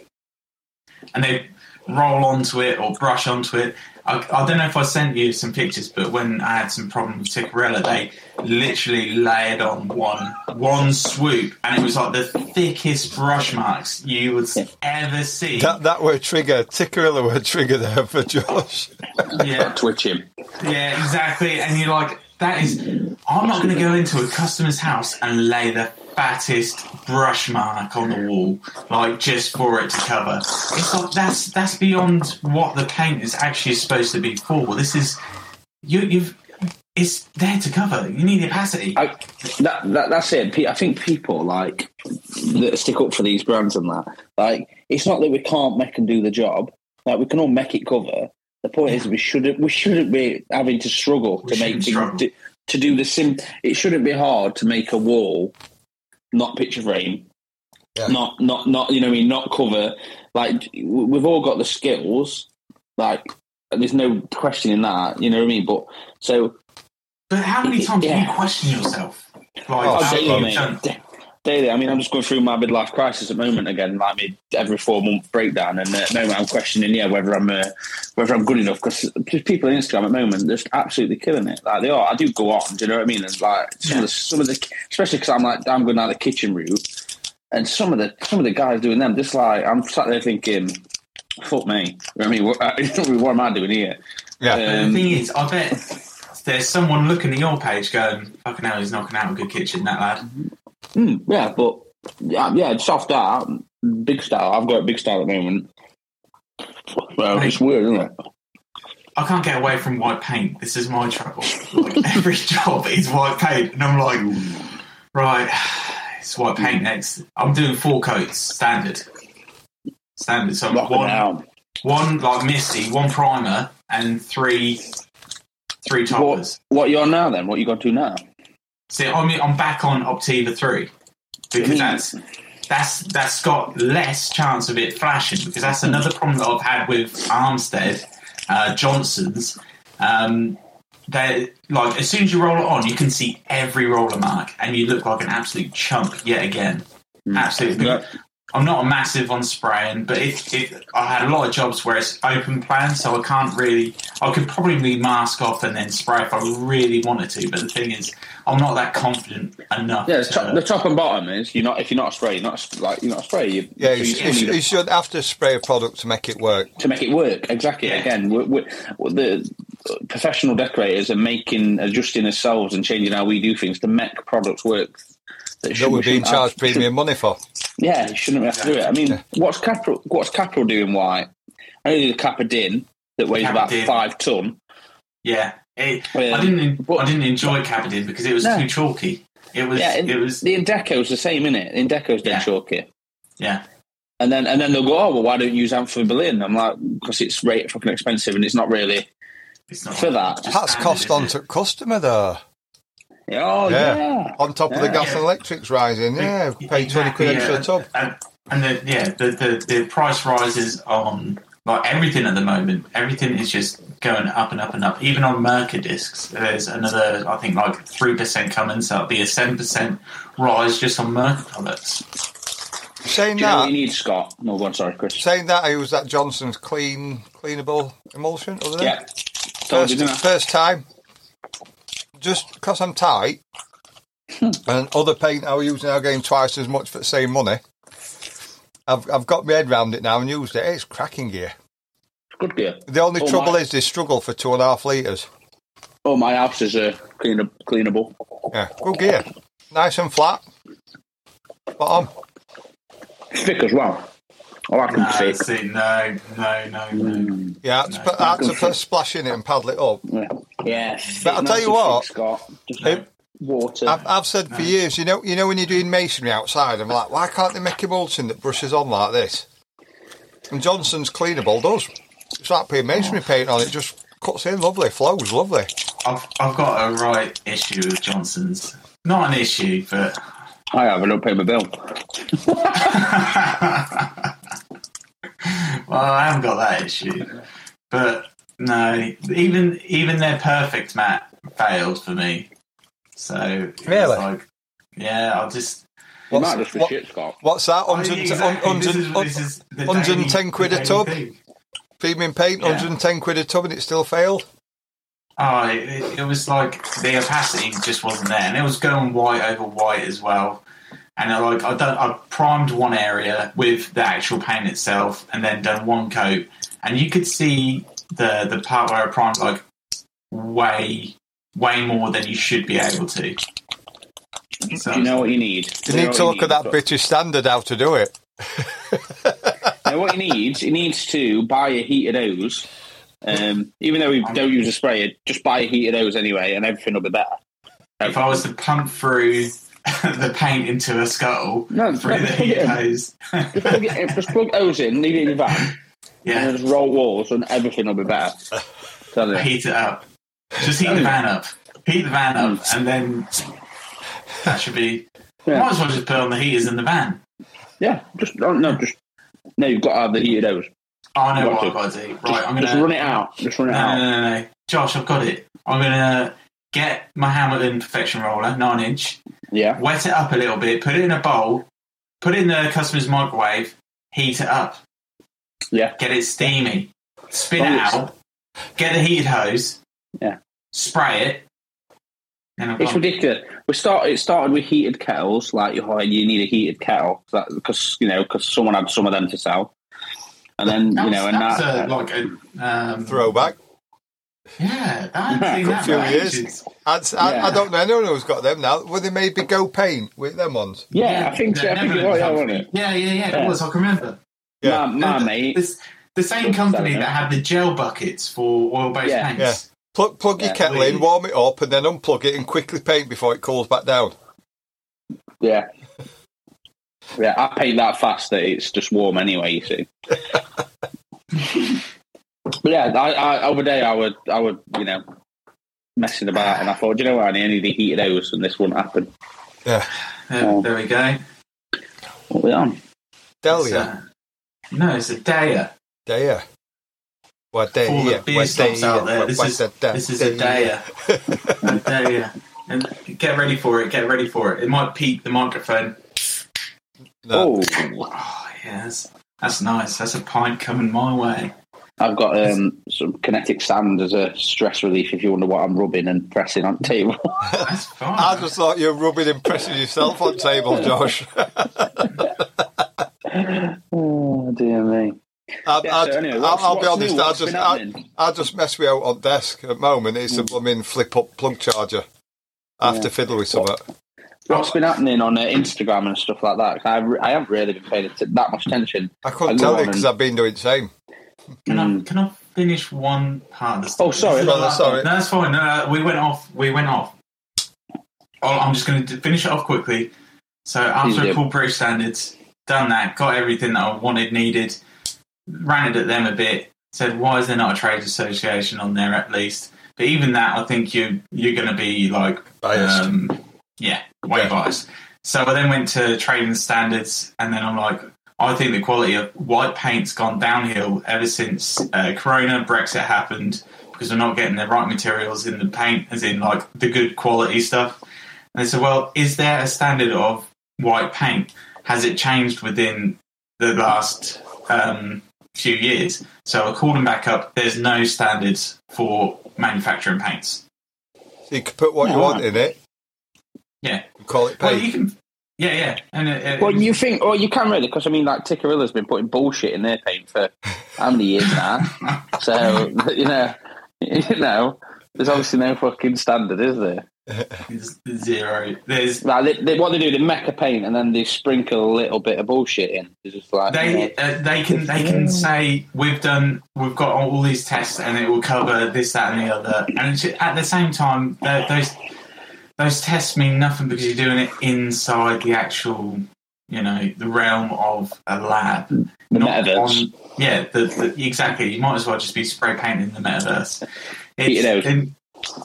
Speaker 2: and they roll onto it or brush onto it. I, I don't know if I sent you some pictures, but when I had some problem with Tikkurila, they literally layered on one one swoop, and it was like the thickest brush marks you would ever see.
Speaker 1: That that were trigger. Tikkurila were trigger there for Josh.
Speaker 2: yeah,
Speaker 3: Twitch him.
Speaker 2: Yeah, exactly. And you're like, that is. I'm not going to go into a customer's house and lay the fattest brush mark on the wall, like just for it to cover. It's like that's that's beyond what the paint is actually supposed to be for. This is you. You've. It's there to cover. You need opacity.
Speaker 3: I, that, that that's it. I think people like that stick up for these brands and that. Like, it's not that we can't make and do the job. Like, we can all make it cover. The point is, we shouldn't we shouldn't be having to struggle
Speaker 2: We
Speaker 3: to make things
Speaker 2: struggle.
Speaker 3: to do the sim. It shouldn't be hard to make a wall, not picture frame,
Speaker 1: Yeah.
Speaker 3: not not not you know what I mean not cover. Like we've all got the skills. Like there's no questioning that. You know what I mean. But so
Speaker 2: But how many times do you
Speaker 3: Yeah.
Speaker 2: question yourself? Oh, like,
Speaker 1: Oh,
Speaker 2: how
Speaker 3: daily,
Speaker 2: you've
Speaker 3: mate.
Speaker 2: done-
Speaker 3: Da- Daily. I mean, I'm just going through my midlife crisis at the moment again, like me every four month breakdown, and at the moment I'm questioning, yeah, whether I'm uh, whether I'm good enough because people on Instagram at the moment they're just absolutely killing it. Like they are. I do go on. Do you know what I mean? And like some
Speaker 2: Yeah.
Speaker 3: of the some of the especially because I'm like I'm going down the kitchen route, and some of the some of the guys doing them just like I'm sat there thinking, fuck me. You know what I mean, what, what am I doing here?
Speaker 1: Yeah.
Speaker 3: Um,
Speaker 2: the thing is, I bet there's someone looking at your page going, "Fucking hell, he's knocking out a good kitchen, that lad."
Speaker 3: Hmm, yeah, but yeah, yeah, off that, big style. I've got a big style at the moment. Well, it's weird, isn't it?
Speaker 2: I can't get away from white paint. This is my trouble. Like every job is white paint, and I'm like, right, it's white paint next. I'm doing four coats, standard, standard. So one,
Speaker 3: down.
Speaker 2: one like misty, one primer, and three, three toppers.
Speaker 3: What you on now then? What you got to now?
Speaker 2: See, I'm I'm back on Optiva three because that's that's that's got less chance of it flashing because that's another problem that I've had with Armstead, uh, Johnson's. Um, they like as soon as you roll it on, you can see every roller mark, and you look like an absolute chump yet again. Absolutely.
Speaker 3: Yeah.
Speaker 2: I'm not a massive on spraying, but if, if I had a lot of jobs where it's open plan, so I can't really. I could probably mask off and then spray if I really wanted to. But the thing is, I'm not that confident enough.
Speaker 3: Yeah, the
Speaker 2: to,
Speaker 3: top, the top and bottom is you're not if you're not a spray, you're not a, like you're not a spray. You,
Speaker 1: Yeah,
Speaker 3: you,
Speaker 1: you,
Speaker 3: you
Speaker 1: you,
Speaker 3: need
Speaker 1: you should have to spray a product to make it work.
Speaker 3: to make it work. Exactly.
Speaker 2: Yeah.
Speaker 3: Again, we we the uh, professional decorators are making adjusting ourselves and changing how we do things to make products work. That,
Speaker 1: That we're being
Speaker 3: shouldn't have-
Speaker 1: charged premium money for.
Speaker 3: Yeah, you shouldn't have to do it. I mean, what's Caparol? What's Capital doing? Why? I know the Capadin that weighs about
Speaker 2: Din.
Speaker 3: five ton.
Speaker 2: yeah, it,
Speaker 3: Um,
Speaker 2: I didn't.
Speaker 3: but-
Speaker 2: I didn't enjoy Capadin because it was
Speaker 3: No.
Speaker 2: too chalky. It was.
Speaker 3: Yeah, and
Speaker 2: it was.
Speaker 3: the Indeko's the same, isn't it? Indeko's dead
Speaker 2: Yeah.
Speaker 3: chalky.
Speaker 2: Yeah,
Speaker 3: And then and then they'll go, oh well, why don't you use Amphibolin? I'm like, because it's rate fucking expensive and it's not really
Speaker 2: it's not
Speaker 3: for that.
Speaker 1: That's cost
Speaker 2: is
Speaker 1: on to customer though.
Speaker 3: Oh
Speaker 1: Yeah.
Speaker 3: yeah,
Speaker 1: On top of the
Speaker 3: Yeah.
Speaker 1: gas and electrics rising, yeah, pay twenty quid extra a tub.
Speaker 2: And, and the, yeah, the, the the price rises on like everything at the moment. Everything is just going up and up and up. Even on Mirka discs, there's another I think like three percent coming, so it'll be a seven percent rise just on Mirka products.
Speaker 1: Saying
Speaker 3: Do you know what
Speaker 1: that,
Speaker 3: you need, Scott? No, go on, sorry, Chris.
Speaker 1: saying that, I was that Johnson's clean, cleanable emulsion. Other than
Speaker 3: Yeah,
Speaker 1: first,
Speaker 3: you, didn't I?
Speaker 1: first time, just because I'm tight, and other paint I was using, I'm getting twice as much for the same money. I've I've got my head round it now and used it. It's cracking gear.
Speaker 3: It's good gear.
Speaker 1: The only
Speaker 3: Oh,
Speaker 1: trouble
Speaker 3: my.
Speaker 1: is they struggle for two and a half litres.
Speaker 3: Oh, my house is uh, clean, cleanable.
Speaker 1: Yeah, good gear. Nice and flat. Bottom.
Speaker 3: Thick as well. I like them
Speaker 2: No,
Speaker 3: thick.
Speaker 2: see, no, no, no, no. Mm.
Speaker 1: Yeah, I had to, put, I had to put a splash in it and paddle it up.
Speaker 3: Yeah, yeah
Speaker 1: But I'll tell you what,
Speaker 3: Scott. Just
Speaker 1: It-
Speaker 3: water.
Speaker 1: I've, I've said for years, you know, you know when you're doing masonry outside, I'm like, why can't they make emulsion that brushes on like this? And Johnson's cleanable does. It's like putting masonry oh. paint on it, just cuts in lovely, flows lovely.
Speaker 2: I've I've got a right issue with Johnson's. Not an issue, but
Speaker 3: I have. I don't pay my bill.
Speaker 2: well, I haven't got that issue. But no, even even their perfect mat failed for me. So
Speaker 1: Really?
Speaker 2: like, yeah, I'll just.
Speaker 1: What's-
Speaker 3: might just
Speaker 1: what-
Speaker 3: shit, Scott.
Speaker 1: What's that?
Speaker 2: Oh,
Speaker 1: 100,
Speaker 2: exactly.
Speaker 1: 100,
Speaker 2: This is- this is
Speaker 1: 110
Speaker 2: daily-
Speaker 1: quid a tub?
Speaker 2: daily thing.
Speaker 1: premium paint,
Speaker 2: Yeah.
Speaker 1: 110 quid a tub, and it still failed.
Speaker 2: Oh, it, it was like the opacity just wasn't there, and it was going white over white as well. And I like I done I primed one area with the actual paint itself, and then done one coat, and you could see the the part where I primed like way way more than you should be able to. So,
Speaker 3: you know what you need?
Speaker 1: You
Speaker 3: Do know
Speaker 1: need to look at that
Speaker 3: Scott?
Speaker 1: British standard how to do it.
Speaker 3: You know what he needs? He needs to buy a heated hose. Um, even though we don't use a sprayer, just buy a heated hose anyway, and everything will be better.
Speaker 2: if I was to pump through the paint into a scuttle
Speaker 3: No,
Speaker 2: through
Speaker 3: no,
Speaker 2: the heat
Speaker 3: in.
Speaker 2: hose,
Speaker 3: Just plug, in, just plug hose in, leave it in your van,
Speaker 2: yeah,
Speaker 3: then just roll walls, and everything will be better. Tell you.
Speaker 2: heat it up. Just heat the van up. Heat the van up, mm. and then that should be.
Speaker 3: Yeah.
Speaker 2: Might as well just put on the heaters in the van.
Speaker 3: Yeah, just no, no, just no. You've got to have the heated hose.
Speaker 2: Oh, I know what. I've got to do. Right, I'm
Speaker 3: Just
Speaker 2: gonna
Speaker 3: run it out. Just run
Speaker 2: No,
Speaker 3: it out.
Speaker 2: no, no, no, Josh, I've got it. I'm gonna get my Hamilton Perfection roller, nine inch,
Speaker 3: Yeah,
Speaker 2: wet it up a little bit, put it in a bowl, put it in the customer's microwave, heat it up,
Speaker 3: yeah.
Speaker 2: get it steamy, spin
Speaker 3: Oh,
Speaker 2: it out, get the heated hose,
Speaker 3: Yeah.
Speaker 2: spray it, and I'm
Speaker 3: It's
Speaker 2: gone.
Speaker 3: ridiculous. We start. It started with heated kettles, like you you need a heated kettle because you know because someone had some of them to sell, and then
Speaker 2: That
Speaker 3: you know and
Speaker 2: that's
Speaker 3: that.
Speaker 2: a, like a um,
Speaker 1: Throwback.
Speaker 2: Yeah, I hadn't seen that
Speaker 1: few
Speaker 2: for
Speaker 1: years.
Speaker 2: ages.
Speaker 1: I'd, I,
Speaker 3: Yeah.
Speaker 1: I don't know anyone who's got them now. Were they maybe Go Paint with them ones?
Speaker 3: yeah, I think so. I think
Speaker 2: Never
Speaker 3: it was, yeah,
Speaker 2: come
Speaker 3: wasn't it?
Speaker 2: Yeah, yeah, yeah,
Speaker 3: Yeah.
Speaker 2: It was. I can remember.
Speaker 1: Yeah.
Speaker 3: My, my
Speaker 2: The-
Speaker 3: mate.
Speaker 2: This, the same company that had the gel buckets for oil-based
Speaker 3: Yeah.
Speaker 2: paints.
Speaker 1: Plug, plug your
Speaker 3: Yeah.
Speaker 1: kettle in, warm it up, and then unplug it and quickly paint before it cools back down.
Speaker 3: Yeah. Yeah, I paint that fast that it's just warm anyway, you see. but yeah, I, I, over there I would, I would, you know, messing about, and I thought, "Do you know what? I need a heated house, and this wouldn't happen.
Speaker 1: Yeah.
Speaker 2: There,
Speaker 3: Oh.
Speaker 2: there we go.
Speaker 3: What we on?
Speaker 2: It's,
Speaker 1: Delia.
Speaker 2: uh, no, it's a Daya.
Speaker 1: Daya. What day?
Speaker 2: For the beer snobs out there, this is this is a Daya. A Daya. And get ready for it. Get ready for it. It might peak the microphone.
Speaker 3: Oh,
Speaker 2: Oh yes, that's nice. That's a pint coming my way.
Speaker 3: I've got um, some kinetic sand as a stress relief. If you wonder what I'm rubbing and pressing on the table.
Speaker 2: That's fine.
Speaker 1: I just thought you were rubbing and pressing yourself on table, Josh.
Speaker 3: oh dear me.
Speaker 1: I,
Speaker 3: Yeah,
Speaker 1: I,
Speaker 3: so anyway,
Speaker 1: I'll, I'll be honest.
Speaker 3: new?
Speaker 1: I just,
Speaker 3: been
Speaker 1: I,
Speaker 3: happening?
Speaker 1: I just mess me out on desk at the moment. It's a blooming flip up plug charger. I have
Speaker 3: Yeah.
Speaker 1: to fiddle with something.
Speaker 3: What's been happening on uh, Instagram and stuff like that? I, I haven't really been paying att- that much attention.
Speaker 1: I couldn't
Speaker 3: I go
Speaker 1: tell you because
Speaker 3: and-
Speaker 1: I've been doing the same.
Speaker 2: Can
Speaker 3: Mm.
Speaker 2: I can I finish one part of the story?
Speaker 3: Oh, sorry.
Speaker 1: No, no, sorry.
Speaker 2: No, that's fine. No, no, we went off. We went off. Oh, I'm just going to finish it off quickly. So after
Speaker 3: Please
Speaker 2: I
Speaker 3: do.
Speaker 2: called British Standards, done that, got everything that I wanted, needed, ranted at them a bit. Said, why is there not a trade association on there at least? But even that, I think you you're going to be like
Speaker 1: Biased.
Speaker 2: um, yeah, way
Speaker 1: Yeah.
Speaker 2: biased. So I then went to trading standards, and then I'm like, I think the quality of white paint's gone downhill ever since uh, Corona, Brexit happened, because we're not getting the right materials in the paint, as in like the good quality stuff. And they said, well, is there a standard of white paint? Has it changed within the last um, few years? So I called them back up. There's no standards for manufacturing paints.
Speaker 1: So you can put what you
Speaker 3: Oh,
Speaker 1: want
Speaker 3: right.
Speaker 1: in it.
Speaker 2: Yeah.
Speaker 1: Call it
Speaker 2: Well,
Speaker 1: paint.
Speaker 2: you can. Yeah, yeah. And it, it,
Speaker 3: Well, you think, or you can really, because I mean, like Tikkurila's been putting bullshit in their paint for how many years now? so you know, you know, there's obviously no fucking standard, is there?
Speaker 2: There's zero. There's
Speaker 3: Like, they, they, what they do, they make a paint and then they sprinkle a little bit of bullshit in. It's just like
Speaker 2: they uh, they can they can say we've done we've got all these tests and it will cover this that and the other and at the same time those those tests mean nothing because you're doing it inside the actual you know the realm of a lab
Speaker 3: the
Speaker 2: not
Speaker 3: metaverse.
Speaker 2: on- yeah the, the, exactly you might as well just be spray painting the metaverse
Speaker 3: Heat it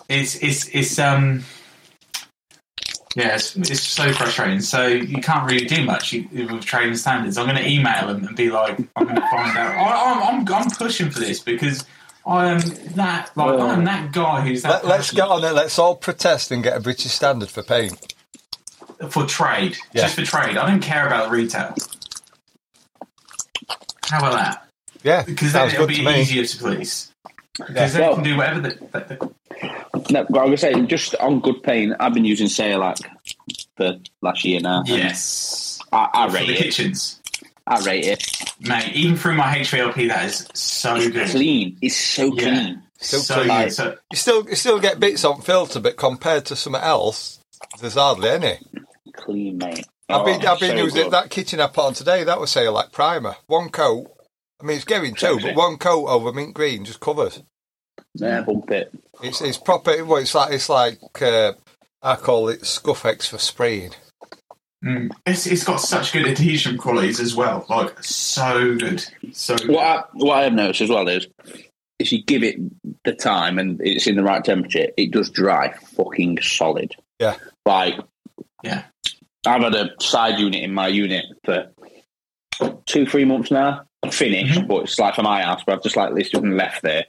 Speaker 2: it's it's it's um yeah, it's, it's so frustrating. So you can't really do much with trading standards. I'm going to email them and be like, I'm going to find out. I, I'm, I'm I'm pushing for this because I am that like
Speaker 3: Well-
Speaker 2: I'm that guy who's that.
Speaker 1: Let, let's
Speaker 2: person
Speaker 1: get on it. Let's all protest and get a British standard for paint.
Speaker 2: for trade,
Speaker 1: Yeah.
Speaker 2: just for trade. I don't care about retail. How about that?
Speaker 1: Yeah,
Speaker 2: Because then
Speaker 1: sounds
Speaker 2: it'll be
Speaker 1: to
Speaker 2: easier to police. Because
Speaker 3: Yeah.
Speaker 2: they
Speaker 3: Well-
Speaker 2: can do whatever the, the, the
Speaker 3: No, but I was saying, just on good paint, I've been using Sayerlack for last year now.
Speaker 2: yes
Speaker 3: I, I
Speaker 2: for the
Speaker 3: it.
Speaker 2: kitchens,
Speaker 3: I rate it.
Speaker 2: mate. Even through my HVLP, that is so good.
Speaker 3: Clean. It's so
Speaker 2: Yeah.
Speaker 3: clean.
Speaker 1: So
Speaker 2: so
Speaker 1: clean.
Speaker 2: good. So
Speaker 1: You still you still get bits on filter, but compared to something else, there's hardly any.
Speaker 3: Clean, mate.
Speaker 1: I've been
Speaker 3: Oh,
Speaker 1: I've been
Speaker 3: so
Speaker 1: using
Speaker 3: good.
Speaker 1: that kitchen I put on today. That was Sayerlack primer, one coat. I mean, it's getting two, but one coat over mint green just covers.
Speaker 3: Yeah, bump it.
Speaker 1: It's it's proper. Well, it's like it's like uh, I call it Scuffex for spraying.
Speaker 2: Mm. It's, it's got such good adhesion qualities as well. Like so good, so good.
Speaker 3: What I, what I have noticed as well is if you give it the time and it's in the right temperature, it does dry fucking solid.
Speaker 1: Yeah.
Speaker 3: Like,
Speaker 2: Yeah.
Speaker 3: I've had a side unit in my unit for two, three months now. Finished,
Speaker 2: Mhm.
Speaker 3: but it's like for my house, but I've just like this been left there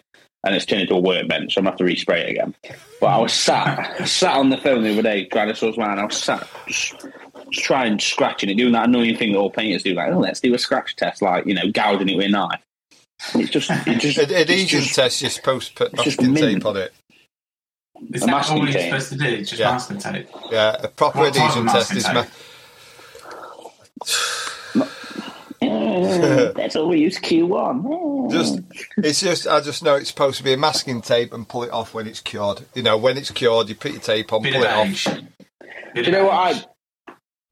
Speaker 3: and it's turned into a workbench, so I'm gonna have to respray it again. But I was sat sat on the phone the other day trying to sort man. I was sat just, just trying scratching it, doing that annoying thing that all painters do, like, oh, let's do a scratch test, like you know, gouging it with a knife. It's just, it just,
Speaker 1: Ad-
Speaker 3: it's
Speaker 1: Adhesion
Speaker 3: just-
Speaker 1: test. You're supposed to put
Speaker 3: it's just
Speaker 1: masking tape on it. it.
Speaker 2: Is
Speaker 3: a
Speaker 2: that
Speaker 3: masking
Speaker 2: all you're
Speaker 3: tape.
Speaker 2: supposed to do? Just
Speaker 1: Yeah.
Speaker 2: masking tape.
Speaker 1: Yeah, a proper
Speaker 2: What
Speaker 1: adhesion test
Speaker 2: masking
Speaker 1: is. Ma-
Speaker 3: Uh, that's all we use Q1.
Speaker 1: just it's just I just know it's supposed to be a masking tape and pull it off when it's cured. You know, when it's cured, you put your tape on,
Speaker 2: Bit
Speaker 1: pull
Speaker 2: of
Speaker 1: it off.
Speaker 2: beige.
Speaker 3: Do you know what I?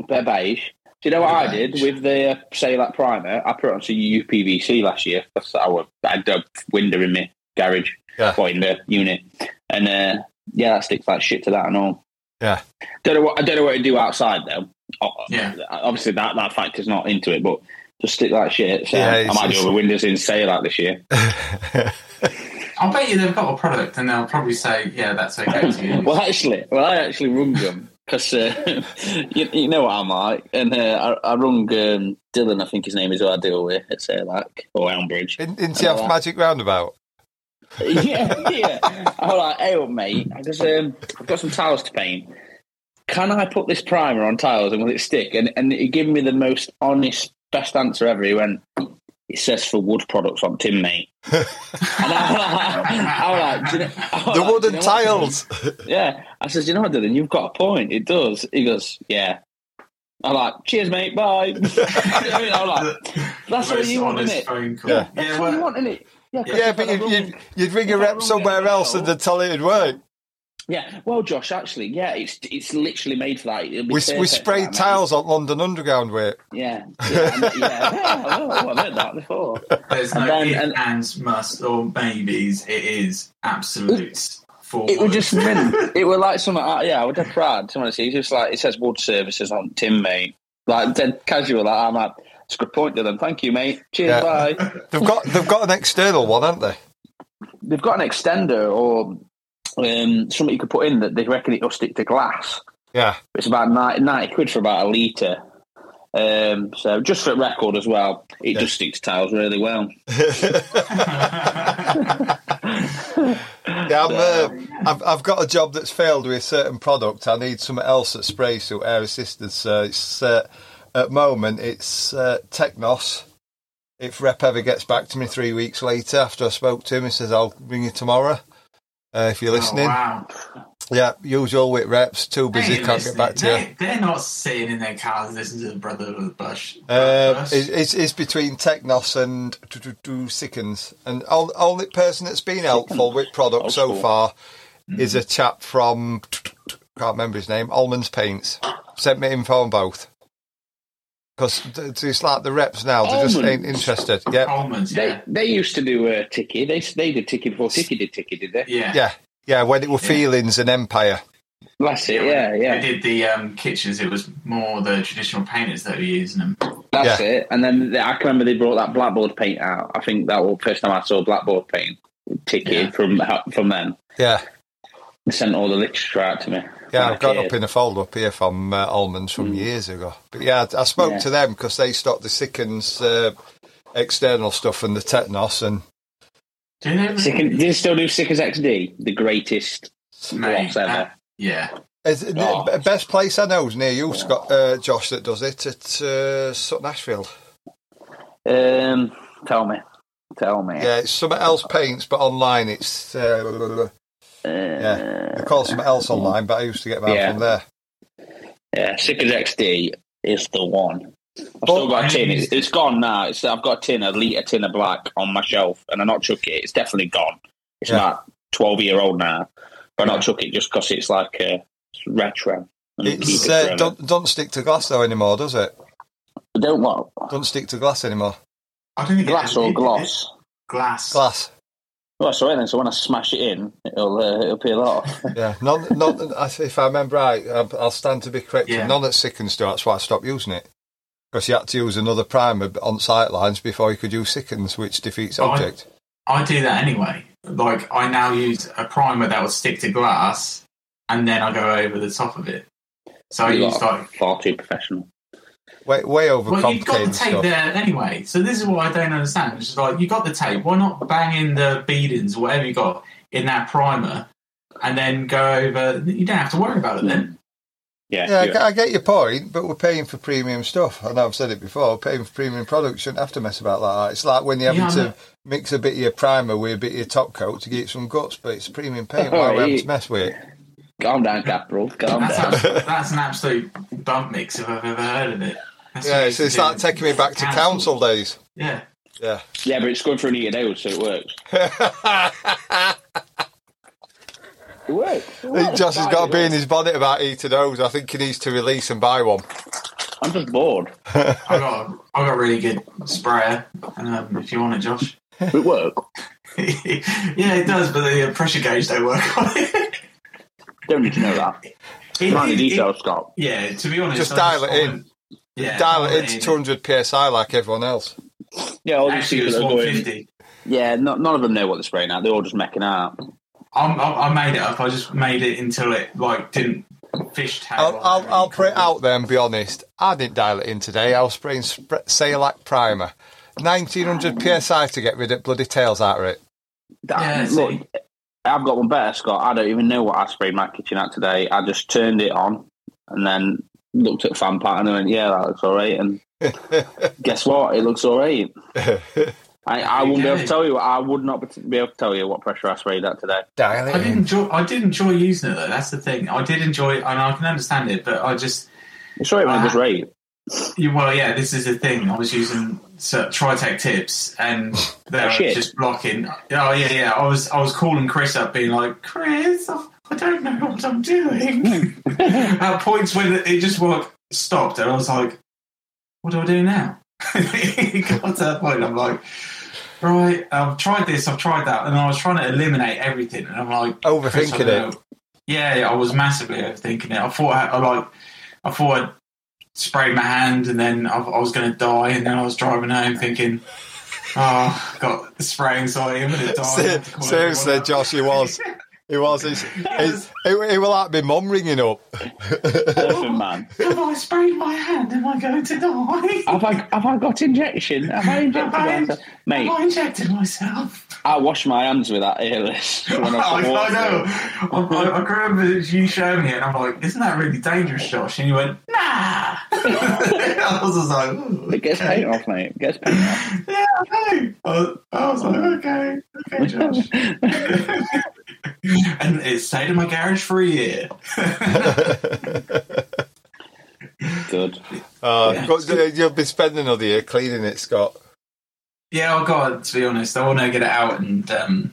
Speaker 3: Of beige. Do you know what I did with the uh, that primer? I put it onto UPVC last year. That's our I had a window in my garage,
Speaker 1: Yeah.
Speaker 3: or in the unit, and uh, yeah, that sticks like shit to that and all.
Speaker 1: Yeah.
Speaker 3: Don't know what I don't know what to do outside though.
Speaker 2: Yeah.
Speaker 3: obviously that that factor's not into it, but just stick that shit. So
Speaker 1: Yeah,
Speaker 3: I might do the windows in that this year.
Speaker 2: I'll bet you they've got a product and they'll probably say, yeah, that's okay
Speaker 3: well, actually, well, I actually rung them because uh, you, you know what I'm like, and uh, I, I rung um, Dylan. I think his name is who I deal with at Sayerlack or Elmbridge.
Speaker 1: In, in the
Speaker 3: Hello.
Speaker 1: Magic Roundabout.
Speaker 3: yeah, yeah. I'm like, hey, mate. Because um, I've got some tiles to paint. Can I put this primer on tiles and will it stick? And and he gave me the most honest, best answer ever. He went, "It says for wood products on tin, mate." and I was like, I was like, you know, I
Speaker 1: The
Speaker 3: like,
Speaker 1: wooden
Speaker 3: you know what,
Speaker 1: tiles.
Speaker 3: Dylan? Yeah. I says, you know what, Dylan? You've got a point. It does. He goes, yeah. I'm like, cheers, mate. Bye. You know I mean? I'm like, that's what you want,
Speaker 2: honest
Speaker 3: innit?
Speaker 2: phone call.
Speaker 1: Yeah.
Speaker 3: That's
Speaker 2: Yeah,
Speaker 3: what you
Speaker 2: well,
Speaker 3: want, innit? Yeah, 'cause
Speaker 1: Yeah,
Speaker 3: if
Speaker 1: but you'd, you'd, you'd ring a
Speaker 3: if I'd
Speaker 1: rep somewhere else and
Speaker 3: out-
Speaker 1: they'd tell it it'd work.
Speaker 3: Yeah, well, Josh, actually, yeah, it's it's literally made for that. It'll be
Speaker 1: We, we
Speaker 3: for
Speaker 1: sprayed
Speaker 3: that,
Speaker 1: tiles on London Underground with.
Speaker 3: Yeah, yeah, yeah. yeah I know, I've heard that before.
Speaker 2: there's
Speaker 3: And
Speaker 2: no
Speaker 3: then-
Speaker 2: if,
Speaker 3: and-
Speaker 2: ands, must, or maybes. It is absolute forward.
Speaker 3: It was just mint. It was like some Uh, yeah, I would have pride. Someone see, it's just like it says wood services on tin, mate. Like dead casual. Like, I'm like, it's a good point to them. Thank you, mate. Cheers,
Speaker 1: Yeah.
Speaker 3: bye.
Speaker 1: They've got they've got an external one, haven't they?
Speaker 3: They've got an extender or um, something you could put in that they reckon it'll stick to glass.
Speaker 1: Yeah.
Speaker 3: It's about 90, 90 quid for about a litre. Um, so just for record as well, it
Speaker 1: Yeah.
Speaker 3: just sticks to tiles really well.
Speaker 1: Yeah, I'm, uh, I've, I've got a job that's failed with a certain product. I need something else that sprays through air assistance. So it's uh, at the moment it's uh, Teknos. If Rep ever gets back to me three weeks later after I spoke to him, he says I'll ring you tomorrow. Uh, if you're
Speaker 2: Oh,
Speaker 1: listening,
Speaker 2: wow.
Speaker 1: yeah, usual with reps, too busy, can't get back to you.
Speaker 2: listening. They, they're not sitting in their cars listening to the Brother of the Bush.
Speaker 1: Uh,
Speaker 2: Bush.
Speaker 1: it's, it's, it's between Teknos and Sikkens. And all, only person that's been helpful with products so
Speaker 3: school.
Speaker 1: far is a chap from, can't remember his name, Almonds Paints. Sent me info on both. Because it's like the reps now, they just ain't interested. Yeah,
Speaker 2: Coleman's,
Speaker 3: They
Speaker 2: yeah.
Speaker 3: they used to do uh, Tiki. They they did Tiki before Tiki did Tiki, did they?
Speaker 2: Yeah.
Speaker 1: yeah, yeah, when it were Feelings and Empire.
Speaker 3: That's it. Yeah, yeah.
Speaker 2: They did the um, kitchens. It was more the traditional painters that were using them.
Speaker 3: That's
Speaker 1: Yeah.
Speaker 3: it. And then I can remember they brought that blackboard paint out. I think that was the first time I saw blackboard paint Tiki
Speaker 2: Yeah.
Speaker 3: from from them.
Speaker 1: Yeah,
Speaker 3: They sent all the literature out to me.
Speaker 1: Yeah,
Speaker 3: When
Speaker 1: I've got it up in a folder up here from uh, Almonds from years ago. But yeah, I, I spoke
Speaker 3: Yeah.
Speaker 1: to them because they stocked the Sikkens uh, external stuff and the Teknos and
Speaker 2: Do you know?
Speaker 3: Do you still do Sickers XD? The greatest
Speaker 2: Mate,
Speaker 3: ever.
Speaker 2: that- yeah.
Speaker 1: Is it
Speaker 3: Oh.
Speaker 1: the best place I know is near you, Scott, uh, Josh, that does it at uh, Sutton Ashfield.
Speaker 3: Um, tell me. Tell me.
Speaker 1: Yeah, it's something else paints, but online it's uh,
Speaker 3: Uh,
Speaker 1: yeah. They call it something else online, but I used to get mine
Speaker 3: Yeah.
Speaker 1: from there.
Speaker 3: Yeah, Sickers XD is the one. I've
Speaker 1: Oh,
Speaker 3: still got a tin. It's, it's gone now. It's, I've got a tin, a litre tin of black on my shelf, and I not chuck it. It's definitely gone. It's
Speaker 1: Yeah.
Speaker 3: about 12 year old now. But I not chuck it just because it's like uh, it's retro.
Speaker 1: It's
Speaker 3: it
Speaker 1: uh, don't don't stick to glass though anymore, does it?
Speaker 3: Don't what?
Speaker 1: Don't stick to glass anymore.
Speaker 2: I don't think it-
Speaker 3: Glass or
Speaker 2: it-
Speaker 3: gloss?
Speaker 2: Glass.
Speaker 1: Glass,
Speaker 3: Well, so then, so when I smash it in, it'll uh, it'll peel off.
Speaker 1: yeah. None, none, if I remember right, I'll I'll stand to be corrected.
Speaker 2: Yeah.
Speaker 1: None at Sikkens do. That's why I stopped using it because you had to use another primer on sight lines before you could use Sikkens, which defeats object.
Speaker 2: I do that anyway. Like I now use a primer that will stick to glass, and then I go over the top of it. So I
Speaker 3: You
Speaker 2: use
Speaker 3: lot are
Speaker 2: like
Speaker 3: far too professional.
Speaker 1: Way way over.
Speaker 2: well, you've got the
Speaker 1: overcomplicated
Speaker 2: tape
Speaker 1: stuff.
Speaker 2: there anyway. So this is what I don't understand. It's just like you got the tape. Why not bang in the beadings, or whatever you got in that primer, and then go over? You don't have to worry about it then.
Speaker 3: Yeah,
Speaker 1: Yeah, I get- I get your point, but we're paying for premium stuff. I know I've said it before. Paying for premium products shouldn't have to mess about like that. It's like when you're having
Speaker 2: Yeah, I
Speaker 1: to mix a bit of your primer with a bit of your top coat to get some guts, but it's premium paint.
Speaker 3: Oh,
Speaker 1: Why are we having to mess with it?
Speaker 3: Calm down, Capital. Calm
Speaker 2: That's,
Speaker 3: down.
Speaker 2: abs- that's an absolute bump mix if I've ever heard of it. That's
Speaker 1: Yeah,
Speaker 2: what
Speaker 1: it's,
Speaker 2: I
Speaker 1: it's
Speaker 2: used to
Speaker 1: like taking me back to council days.
Speaker 2: Yeah.
Speaker 1: Yeah.
Speaker 3: Yeah, but it's going for an heated nose, so it works. It works. It works.
Speaker 1: Josh has got to be in his bonnet about eating those. I think he needs to release and buy one.
Speaker 3: I'm just bored.
Speaker 2: I got I got a really good sprayer. Um, if you want it, Josh.
Speaker 3: It work.
Speaker 2: yeah, it does, but the uh, pressure gauge don't work on it.
Speaker 3: Don't need to know that.
Speaker 2: It-
Speaker 3: Mind the
Speaker 2: it-
Speaker 3: details, Scott.
Speaker 2: Yeah, to be honest,
Speaker 1: Just
Speaker 2: I
Speaker 1: dial it in.
Speaker 2: Went- Yeah,
Speaker 1: Dial it
Speaker 2: dial
Speaker 1: into 200 psi like everyone else.
Speaker 3: Yeah, all these
Speaker 2: Actually, it
Speaker 3: people
Speaker 2: was
Speaker 3: are going.
Speaker 2: 150.
Speaker 3: Yeah, not, none of them know what they're spraying out. They're all just making out.
Speaker 2: I'm, I, I made it up. I just made it until it like didn't fish tail.
Speaker 1: I'll,
Speaker 2: on
Speaker 1: I'll. I'll put it out there and be honest. I didn't dial it in today. I was spraying sp- Sayerlack Primer. 1900 psi to get rid of bloody tails out of it.
Speaker 3: That-
Speaker 2: Yeah,
Speaker 3: look. I've got one better, Scott. I don't even know what I sprayed my kitchen at today. I just turned it on and then looked at fan pattern and went, "Yeah, that looks all right." And guess what? It looks all right. I, I wouldn't be able to tell you. I would not be able to tell you what pressure I sprayed at today.
Speaker 1: Dial it
Speaker 2: I did
Speaker 1: in.
Speaker 2: enjoy. I did enjoy using it though. That's the thing. I did enjoy it, and I can understand it. But I just,
Speaker 3: It's all right when it does
Speaker 2: Ah.
Speaker 3: rain.
Speaker 2: you, well, yeah. This is the thing. I was using so, Tritech tips, and they were
Speaker 3: shit.
Speaker 2: just blocking. Oh yeah, yeah. I was, I was calling Chris up, being like, Chris, I, I don't know what I'm doing. At points when it just like stopped, and I was like, what do I do now? it got to that point. I'm like. Right, I've tried this, I've tried that, and I was trying to eliminate everything, and I'm like,
Speaker 1: Overthinking it.
Speaker 2: Yeah, yeah, I was massively overthinking it. I thought I, I like, I thought I'd sprayed my hand, and then I, I was going to die, and then I was driving home thinking, oh, got spray anxiety, I'm going to die. I have to call
Speaker 1: Seriously. Josh, he was. He was. He's, he's, it, it will like me mum ringing up.
Speaker 3: Surfing oh, man.
Speaker 2: Have I sprayed my hand? Am I going to die?
Speaker 3: Have I have I got injection? Have I injected
Speaker 2: Have I-
Speaker 3: myself? Mate,
Speaker 2: Have I injected myself?
Speaker 3: I wash my hands with that airless. when
Speaker 2: I,
Speaker 3: I
Speaker 2: I
Speaker 3: water
Speaker 2: know.
Speaker 3: in.
Speaker 2: I, I, I remember you showing me it, and I'm like, "Isn't that really dangerous, Josh?" And you went, "Nah." I was just like, "Ooh,
Speaker 3: It gets
Speaker 2: okay."
Speaker 3: paint off, mate. It gets paint off.
Speaker 2: Yeah, I know. I was, I was like, okay, okay, Josh. And it stayed in my garage for a year.
Speaker 3: Good.
Speaker 1: Uh,
Speaker 2: Yeah.
Speaker 1: but You'll be spending another year cleaning it, Scott.
Speaker 2: yeah, oh God, to be honest, I want to get it out and um,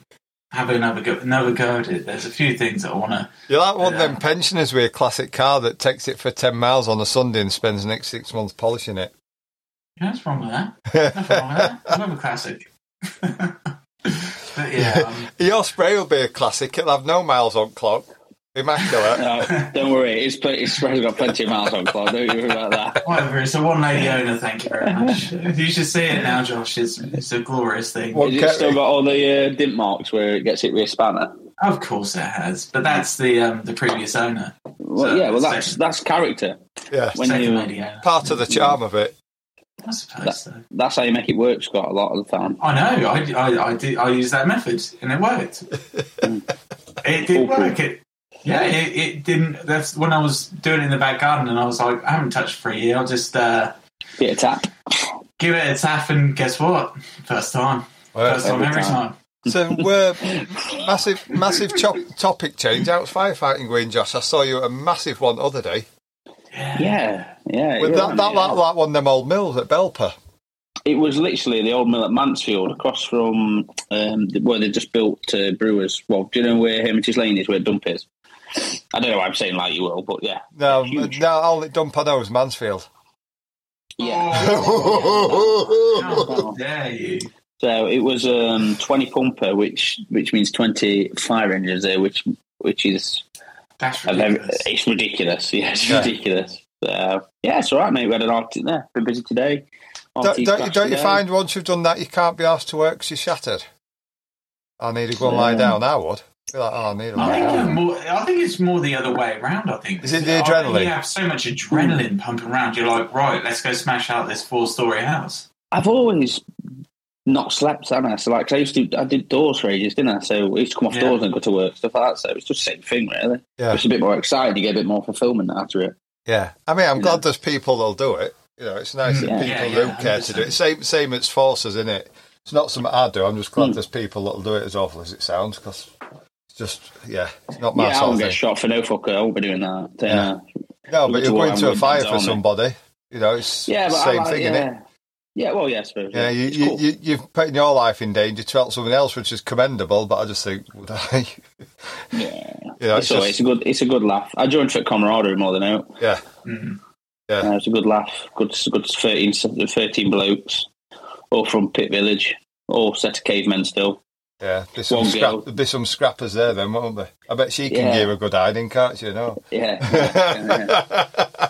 Speaker 2: have another go, another go at it. There's a few things that I want to.
Speaker 1: You're like one of them pensioners with a classic car that takes it for 10 miles on a Sunday and spends the next six months polishing it.
Speaker 2: Yeah, what's wrong with that? Nothing wrong with that. I love a classic. but yeah,
Speaker 1: Your spray will be a classic. It'll have no miles on clock. Immaculate.
Speaker 3: No, don't worry. It's, pl- it's spray's got plenty of miles on clock. Don't you worry about that.
Speaker 2: whatever. It's a one lady owner. Thank you very much. You should see it now, Josh. It's, it's a glorious thing.
Speaker 1: What-
Speaker 3: Has it
Speaker 1: Okay.
Speaker 3: still got all the uh, dint marks where it gets hit with a spanner?
Speaker 2: Of course it has, but that's the um, the previous owner.
Speaker 3: Well,
Speaker 2: So,
Speaker 3: yeah, well,
Speaker 2: so-
Speaker 3: that's that's character.
Speaker 1: Yeah.
Speaker 3: When you,
Speaker 2: lady owner.
Speaker 1: Part of the charm of it.
Speaker 2: I suppose so.
Speaker 3: that's how you make it work, Scott. A lot of the time.
Speaker 2: I know. I, I, I did. I used that method, and it worked. it did
Speaker 3: Foolproof.
Speaker 2: work. It. Yeah, it, it didn't. That's when I was doing it in the back garden, and I was like, I haven't touched for a year. I'll just uh,
Speaker 3: Bit a tap.
Speaker 2: give it a tap, and guess what? First time.
Speaker 1: Well,
Speaker 2: First time
Speaker 3: every
Speaker 2: every
Speaker 3: time.
Speaker 2: time.
Speaker 1: So we're massive, massive chop, topic change. How's firefighting going, Josh? I saw you at a massive one the other day.
Speaker 2: Yeah.
Speaker 3: Yeah, yeah.
Speaker 1: With
Speaker 3: you're
Speaker 1: that, that,
Speaker 3: yeah.
Speaker 1: like, like one them old mills at Belper.
Speaker 3: It was literally the old mill at Mansfield, across from um, where they just built uh, Brewers. Well, do you know where Hermitage Lane is, where Dump is? I don't know why I'm saying like you will, but yeah.
Speaker 1: No,
Speaker 3: Huge.
Speaker 1: no, all it dump I know is Mansfield.
Speaker 3: Yeah.
Speaker 2: How dare you?
Speaker 3: So it was um, 20 pumper, which which means 20 fire engines there, which which is
Speaker 2: That's ridiculous.
Speaker 3: it's ridiculous. Yeah, it's
Speaker 1: Yeah.
Speaker 3: ridiculous. So, yeah, it's all right, mate. We had an Arctic there. Been busy today.
Speaker 1: don't, don't, you, don't you find once you've done that you can't be asked to work because you're shattered? I need to go and lie
Speaker 3: Yeah.
Speaker 1: down. I would. Be like, oh, I need
Speaker 2: I think,
Speaker 1: down.
Speaker 2: it's more, I think it's more the other way around. I think
Speaker 1: Is it the adrenaline?
Speaker 2: You have so much adrenaline pumping around. You're like, right, let's go smash out this four-story house.
Speaker 3: I've always not slept, haven't I? So, like, 'cause I used to, I did doors for ages, didn't I? So, I used to come off
Speaker 2: Yeah.
Speaker 3: doors and go to work, stuff like that. So, it's just the same thing, really.
Speaker 1: Yeah.
Speaker 3: It's a bit more exciting. You get a bit more fulfillment after it.
Speaker 1: Yeah, I mean, I'm
Speaker 3: Yeah.
Speaker 1: glad there's people that'll do it. You know, it's nice that
Speaker 3: Yeah.
Speaker 1: people
Speaker 2: Yeah, yeah,
Speaker 1: do care to do it. Same, same as forces, isn't it? It's not something I do. I'm just glad
Speaker 3: Hmm.
Speaker 1: there's people that'll do it as awful as it sounds because it's just, yeah, it's not my
Speaker 3: yeah, I won't
Speaker 1: of
Speaker 3: get
Speaker 1: thing.
Speaker 3: shot for no fucker. I won't be doing that.
Speaker 1: Yeah.
Speaker 3: uh,
Speaker 1: No, but you're going to a fire for somebody. You know, it's
Speaker 3: yeah,
Speaker 1: the same
Speaker 3: I like,
Speaker 1: thing,
Speaker 3: yeah.
Speaker 1: Isn't it?
Speaker 3: Yeah, well, yeah, I suppose.
Speaker 1: Yeah, you,
Speaker 3: It's
Speaker 1: you,
Speaker 3: cool.
Speaker 1: you, you've put your life in danger to help someone else, which is commendable. But I just think, would I?
Speaker 3: yeah.
Speaker 1: You know,
Speaker 3: It's,
Speaker 1: it's just,
Speaker 3: it's a good, it's a good laugh. I joined for camaraderie more than out.
Speaker 1: yeah,
Speaker 2: Mm.
Speaker 3: Uh, it's a good laugh. Good, good 13, 13 blokes, all from Pit Village, all set of cavemen still.
Speaker 1: yeah. There's some,
Speaker 3: One
Speaker 1: scrap,
Speaker 3: girl.
Speaker 1: there'll be some scrappers there, then, won't there? I bet she can
Speaker 3: Yeah.
Speaker 1: give a good hiding, can't she? No.
Speaker 3: Yeah, yeah, yeah.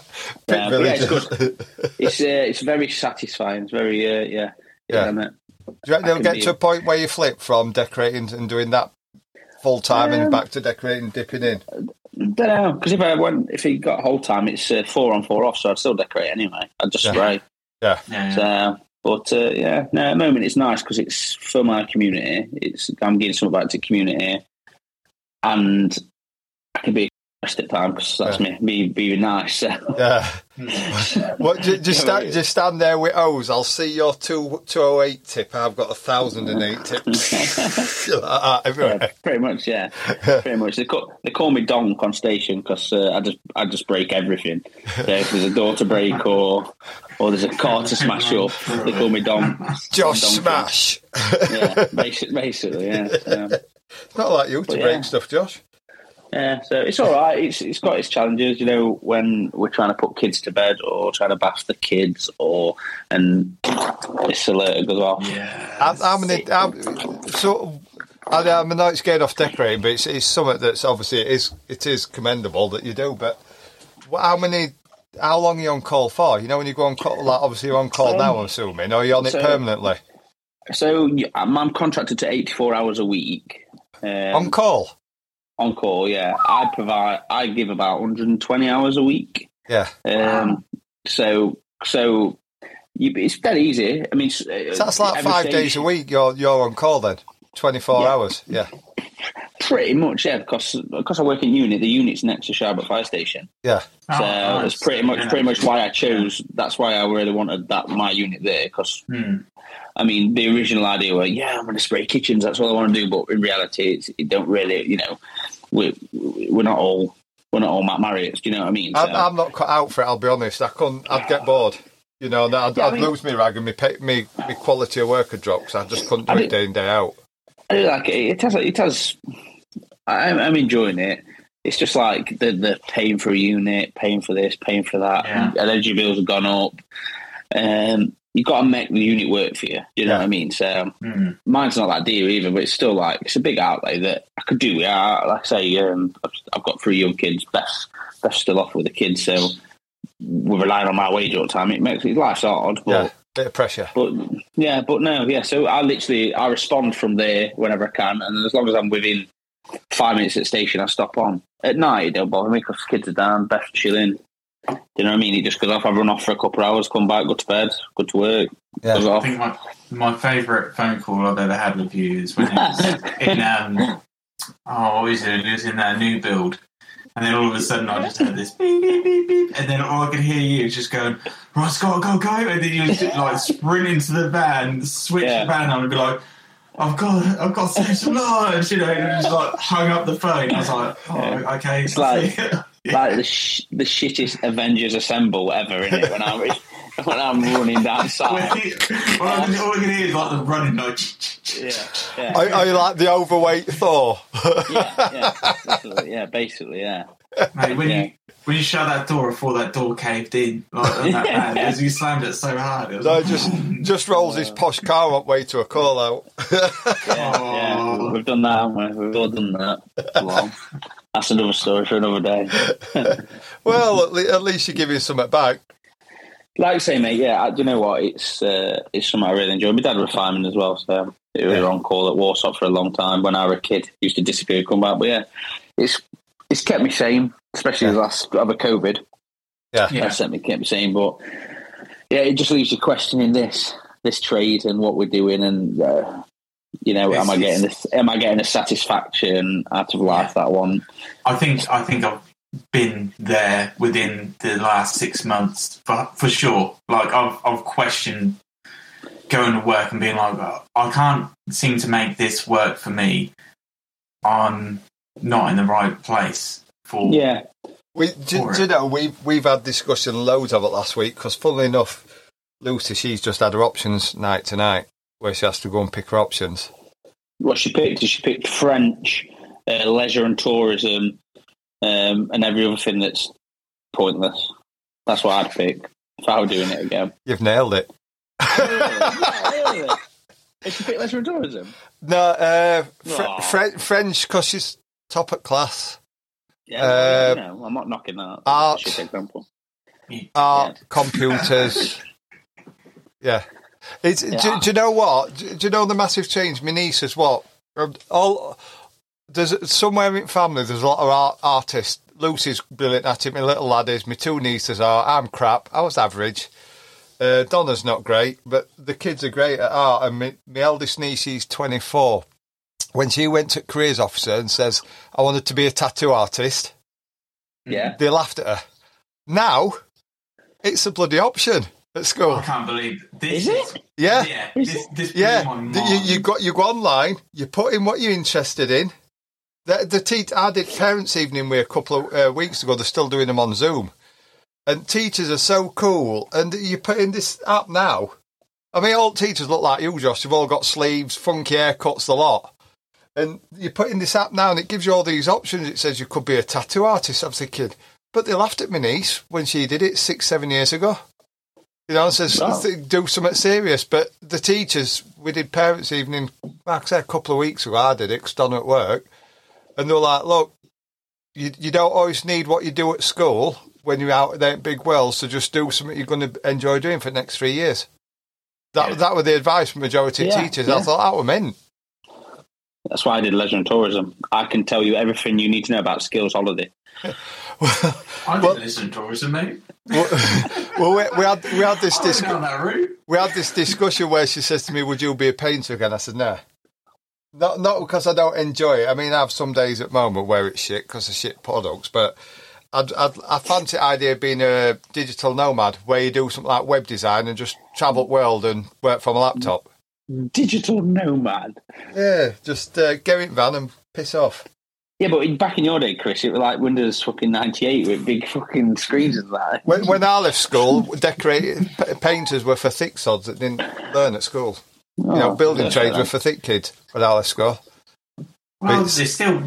Speaker 1: Pit
Speaker 3: Yeah, yeah, it's
Speaker 1: villagers.
Speaker 3: It's uh, it's very satisfying. It's very uh, yeah,
Speaker 1: Yeah.
Speaker 3: yeah.
Speaker 1: Do you reckon they'll get to a point where you flip from decorating and doing that full time and
Speaker 3: Um,
Speaker 1: back to decorating, dipping in?
Speaker 3: Don't know because if I went, if he got whole time, it's uh, four on, four off, so I'd still decorate anyway. I'd just
Speaker 1: Yeah.
Speaker 3: spray.
Speaker 1: Yeah.
Speaker 2: Yeah.
Speaker 3: So, but uh, yeah, no, at the moment it's nice because it's for my community. It's I'm giving something back to community, and I can be rest at time because that's me, me being nice. So.
Speaker 1: Yeah. What, just, just, stand, just stand there with O's. I'll see your two, 208 tip. I've got a 1008 tips. like.
Speaker 3: Yeah, pretty much, yeah, pretty much. They call, they call me Donk on station because uh, I just I just break everything. So if there's a door to break or or there's a car to smash up, they call me Donk.
Speaker 1: Josh
Speaker 3: Donkey.
Speaker 1: Smash.
Speaker 3: Yeah, basically, basically yeah. So,
Speaker 1: Not like you to
Speaker 3: But
Speaker 1: break
Speaker 3: yeah.
Speaker 1: stuff, Josh.
Speaker 3: Yeah, so it's all right. It's it's got its challenges, you know, when we're trying to put kids to bed or trying to bath the kids or and it's allergic as well.
Speaker 2: Yeah.
Speaker 1: How, how many? How, so, I, I mean, I know it's getting off decorating, but it's, it's something that's obviously it is it is commendable that you do. But how many? How long are you on call for? You know, when you go on call, like obviously you're on call
Speaker 3: Um,
Speaker 1: now. I'm assuming, or are you on it permanently?
Speaker 3: So I'm, I'm contracted to 84 hours a week. Um,
Speaker 1: on call.
Speaker 3: On call, yeah. I provide, I give about 120 hours a week.
Speaker 1: Yeah.
Speaker 3: Um, so, so you, it's dead easy. I mean, uh,
Speaker 1: So that's like five days a week. You're you're on call then. Twenty four
Speaker 3: Yeah.
Speaker 1: hours. Yeah.
Speaker 3: Pretty much, yeah. Because because I work in unit, the unit's next to Sharp Fire Station.
Speaker 1: Yeah.
Speaker 2: Oh,
Speaker 3: So
Speaker 2: nice.
Speaker 3: that's pretty much
Speaker 2: Yeah.
Speaker 3: pretty much why I chose. That's why I really wanted that my unit there. Because
Speaker 2: Hmm.
Speaker 3: I mean, the original idea was, yeah, I'm going to spray kitchens. That's what I want to do. But in reality, it's, it don't really, you know, we we're not all we're not all Matt Marriotts. Do you know what I mean?
Speaker 1: I'm,
Speaker 3: So-
Speaker 1: I'm not cut out for it. I'll be honest. I couldn't. I'd get bored. You know, and I'd,
Speaker 3: Yeah, I
Speaker 1: I'd
Speaker 3: mean-
Speaker 1: lose me rag and me, pay, me me quality of work would drop 'cause I just couldn't do
Speaker 3: I
Speaker 1: it day in day out.
Speaker 3: I do like it. It has. It has. I'm, I'm enjoying it. It's just like the the paying for a unit, paying for this, paying for that.
Speaker 2: Yeah.
Speaker 3: Energy bills have gone up. Um, you've got to make the unit work for you. Do you know
Speaker 1: Yeah.
Speaker 3: what I mean? So
Speaker 2: Hmm.
Speaker 3: mine's not that dear either, but it's still like it's a big outlay that I could do. Yeah, like I say, um, I've, I've got three young kids. Best, best still off with the kids, so we're relying on my wage all the time. It makes it life's hard, but.
Speaker 1: Yeah. Bit of pressure.
Speaker 3: But yeah, but no, yeah. So I literally I respond from there whenever I can, and as long as I'm within five minutes at the station, I stop on. At night, it don't bother me because kids are down, best chilling. Do you know what I mean? It just goes off. I run off for a couple of hours, come back, go to bed, go to work,
Speaker 1: Yeah.
Speaker 3: goes
Speaker 2: I
Speaker 3: off.
Speaker 2: think my my favourite phone call I've ever had with you is when it was in um oh what was it? It was in that new build. And then all of a sudden I just heard this beep beep beep beep and then all I could hear you was just going, Right, Scott, go, go and then you just, like sprint into the van, switch
Speaker 3: Yeah.
Speaker 2: the van on and be like I've got, I've got to save some you know, and just like hung up the phone. I was like, oh,
Speaker 3: Yeah.
Speaker 2: okay.
Speaker 3: It's like-
Speaker 2: yeah.
Speaker 3: Like the sh- the shittest Avengers assemble ever in it when I'm when I'm running down
Speaker 2: When
Speaker 3: south.
Speaker 2: he- all, I can, all I can hear is like the running, like,
Speaker 3: Yeah, yeah,
Speaker 1: Are, are you like the overweight Thor?
Speaker 3: yeah, yeah, basically, yeah, basically, yeah.
Speaker 2: Mate, when
Speaker 3: Yeah.
Speaker 2: you when you shut that door before that door caved in, like that van, as you slammed it so hard, it was
Speaker 1: no,
Speaker 2: like,
Speaker 1: just mm. just rolls his posh car up way to a call out.
Speaker 3: Yeah,
Speaker 2: Oh.
Speaker 3: yeah, we've done that, haven't we? We've all done that. Well, that's another story for another day.
Speaker 1: well, at, le- at least you're giving something back.
Speaker 3: Like I say, mate, yeah, I, do you know what? It's uh, it's something I really enjoy. My dad was fireman as well, so we were
Speaker 1: Yeah.
Speaker 3: on call at Warsop for a long time when I was a kid. Used to disappear, come back, but yeah, it's it's kept me sane, especially the last other COVID.
Speaker 1: Yeah.
Speaker 2: Yeah.
Speaker 3: That's certainly kept me sane. But yeah, it just leaves you questioning this this trade and what we're doing, and uh, you know, am I getting this? Am I getting the satisfaction out of life that one?
Speaker 2: I think I think I've been there within the last six months for for sure. Like I've I've questioned going to work and being like, "Oh, I can't seem to make this work for me. I'm not in the right place for
Speaker 3: Yeah,
Speaker 1: We, do,
Speaker 2: For
Speaker 1: do you know, we've, we've had discussion loads of it last week because, funnily enough, Lucy, she's just had her options night tonight where she has to go and pick her options.
Speaker 3: what she picked is she picked French, uh, leisure and tourism, um, and every other thing that's pointless. That's what I'd pick if I were doing it again.
Speaker 1: You've nailed it. it.
Speaker 3: Is she picked leisure and tourism?
Speaker 1: No, uh, Fre-
Speaker 3: Aw.
Speaker 1: Fre- French because she's top at class.
Speaker 3: Yeah,
Speaker 1: Uh,
Speaker 3: well, you know, I'm not knocking that.
Speaker 1: art.
Speaker 3: That's example.
Speaker 1: Art, computers. Yeah. It's, do,
Speaker 3: Yeah.
Speaker 1: do you know what? Do, do you know the massive change? My niece is what? All there's somewhere in family. There's a lot of art, artists. Lucy's brilliant at it. My little lad is. My two nieces are. I'm crap. I was average. Uh, Donna's not great, but the kids are great at art. And my, my eldest niece, she's 24. When she went to careers officer and says, "I wanted to be a tattoo artist,"
Speaker 3: Yeah.
Speaker 1: they laughed at her. Now, it's a bloody option at school.
Speaker 2: I can't believe this.
Speaker 3: Is it?
Speaker 1: Yeah.
Speaker 2: Yeah. This, this
Speaker 1: Yeah,
Speaker 2: blew my
Speaker 1: the- you, you got you go online, you put in what you're interested in. The, the te- I did parents' evening with a couple of uh, weeks ago. They're still doing them on Zoom, and teachers are so cool. And you put in this app now. I mean, all teachers look like you, Josh. You've all got sleeves, funky haircuts, the lot. And you put in this app now, and it gives you all these options. It says you could be a tattoo artist. I'm thinking, but they laughed at my niece when she did it six, seven years ago. You know, says
Speaker 3: Wow.
Speaker 1: do something serious. But the teachers, we did parents' evening, like I said, a couple of weeks ago. I did it 'cause done at work, and they're like, "Look, you you don't always need what you do at school when you're out there in big world. So just do something you're going to enjoy doing for the next three years." That
Speaker 2: Yeah.
Speaker 1: that was the advice from majority of
Speaker 3: Yeah,
Speaker 1: teachers. I
Speaker 3: yeah.
Speaker 1: thought that was meant.
Speaker 3: That's why I did leisure and tourism. I can tell you everything you need to know about skills holiday.
Speaker 2: I didn't
Speaker 1: well-
Speaker 2: listen tourism, mate.
Speaker 1: well, well, we, we had we had this discussion.
Speaker 2: down that route.
Speaker 1: we had this discussion where she says to me, "Would you be a painter again?" I said, "No." Not not because I don't enjoy it. I mean, I have some days at the moment where it's shit because of shit products, but I'd, I'd, I fancy the idea of being a digital nomad where you do something like web design and just travel the world and work from a laptop.
Speaker 3: Digital nomad.
Speaker 1: Yeah, just uh, get in van and piss off.
Speaker 3: Yeah, but back in your day, Chris, it was like Windows fucking 98 with big fucking screens and that.
Speaker 1: When, when I left school, decorated painters were for thick sods that didn't learn at school. You know,
Speaker 3: Oh,
Speaker 1: building
Speaker 3: yeah,
Speaker 1: trades
Speaker 3: fair
Speaker 1: were for thick kids when I left school.
Speaker 2: Well,
Speaker 1: It's-
Speaker 2: there's still.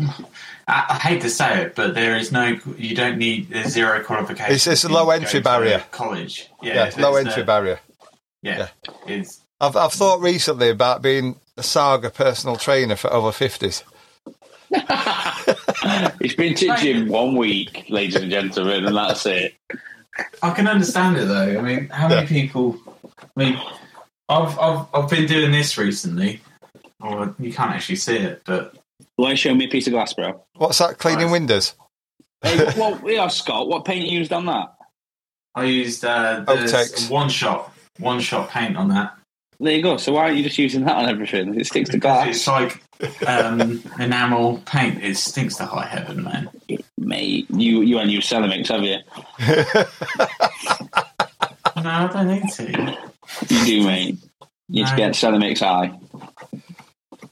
Speaker 2: I, I hate to say it, but there is no. You don't need. There's zero qualifications.
Speaker 1: It's- it's a low entry barrier.
Speaker 2: College. Yeah,
Speaker 1: Yeah, low entry
Speaker 2: no-
Speaker 1: barrier.
Speaker 2: Yeah, it's
Speaker 1: I've I've thought recently about being a saga personal trainer for over fifties.
Speaker 3: It's been to gym one week, ladies and gentlemen, and that's it.
Speaker 2: I can understand it though. I mean, how many
Speaker 1: Yeah.
Speaker 2: people? I mean, I've I've I've been doing this recently. Or you can't actually see it, but
Speaker 3: Why don't show me a piece of glass, bro?
Speaker 1: What's that? Cleaning
Speaker 2: Right.
Speaker 1: windows.
Speaker 3: Hey, well, yeah, Scott, what paint you used on that?
Speaker 2: I used uh, the one shot one shot paint on that.
Speaker 3: There you go. So why aren't you just using that on everything? It sticks to
Speaker 2: glass. It's like um, enamel paint. It stinks to high heaven, man.
Speaker 3: Mate, you you and you Ceramix, have you?
Speaker 2: No, I don't need to.
Speaker 3: You do, mate. You need to get Ceramix eye.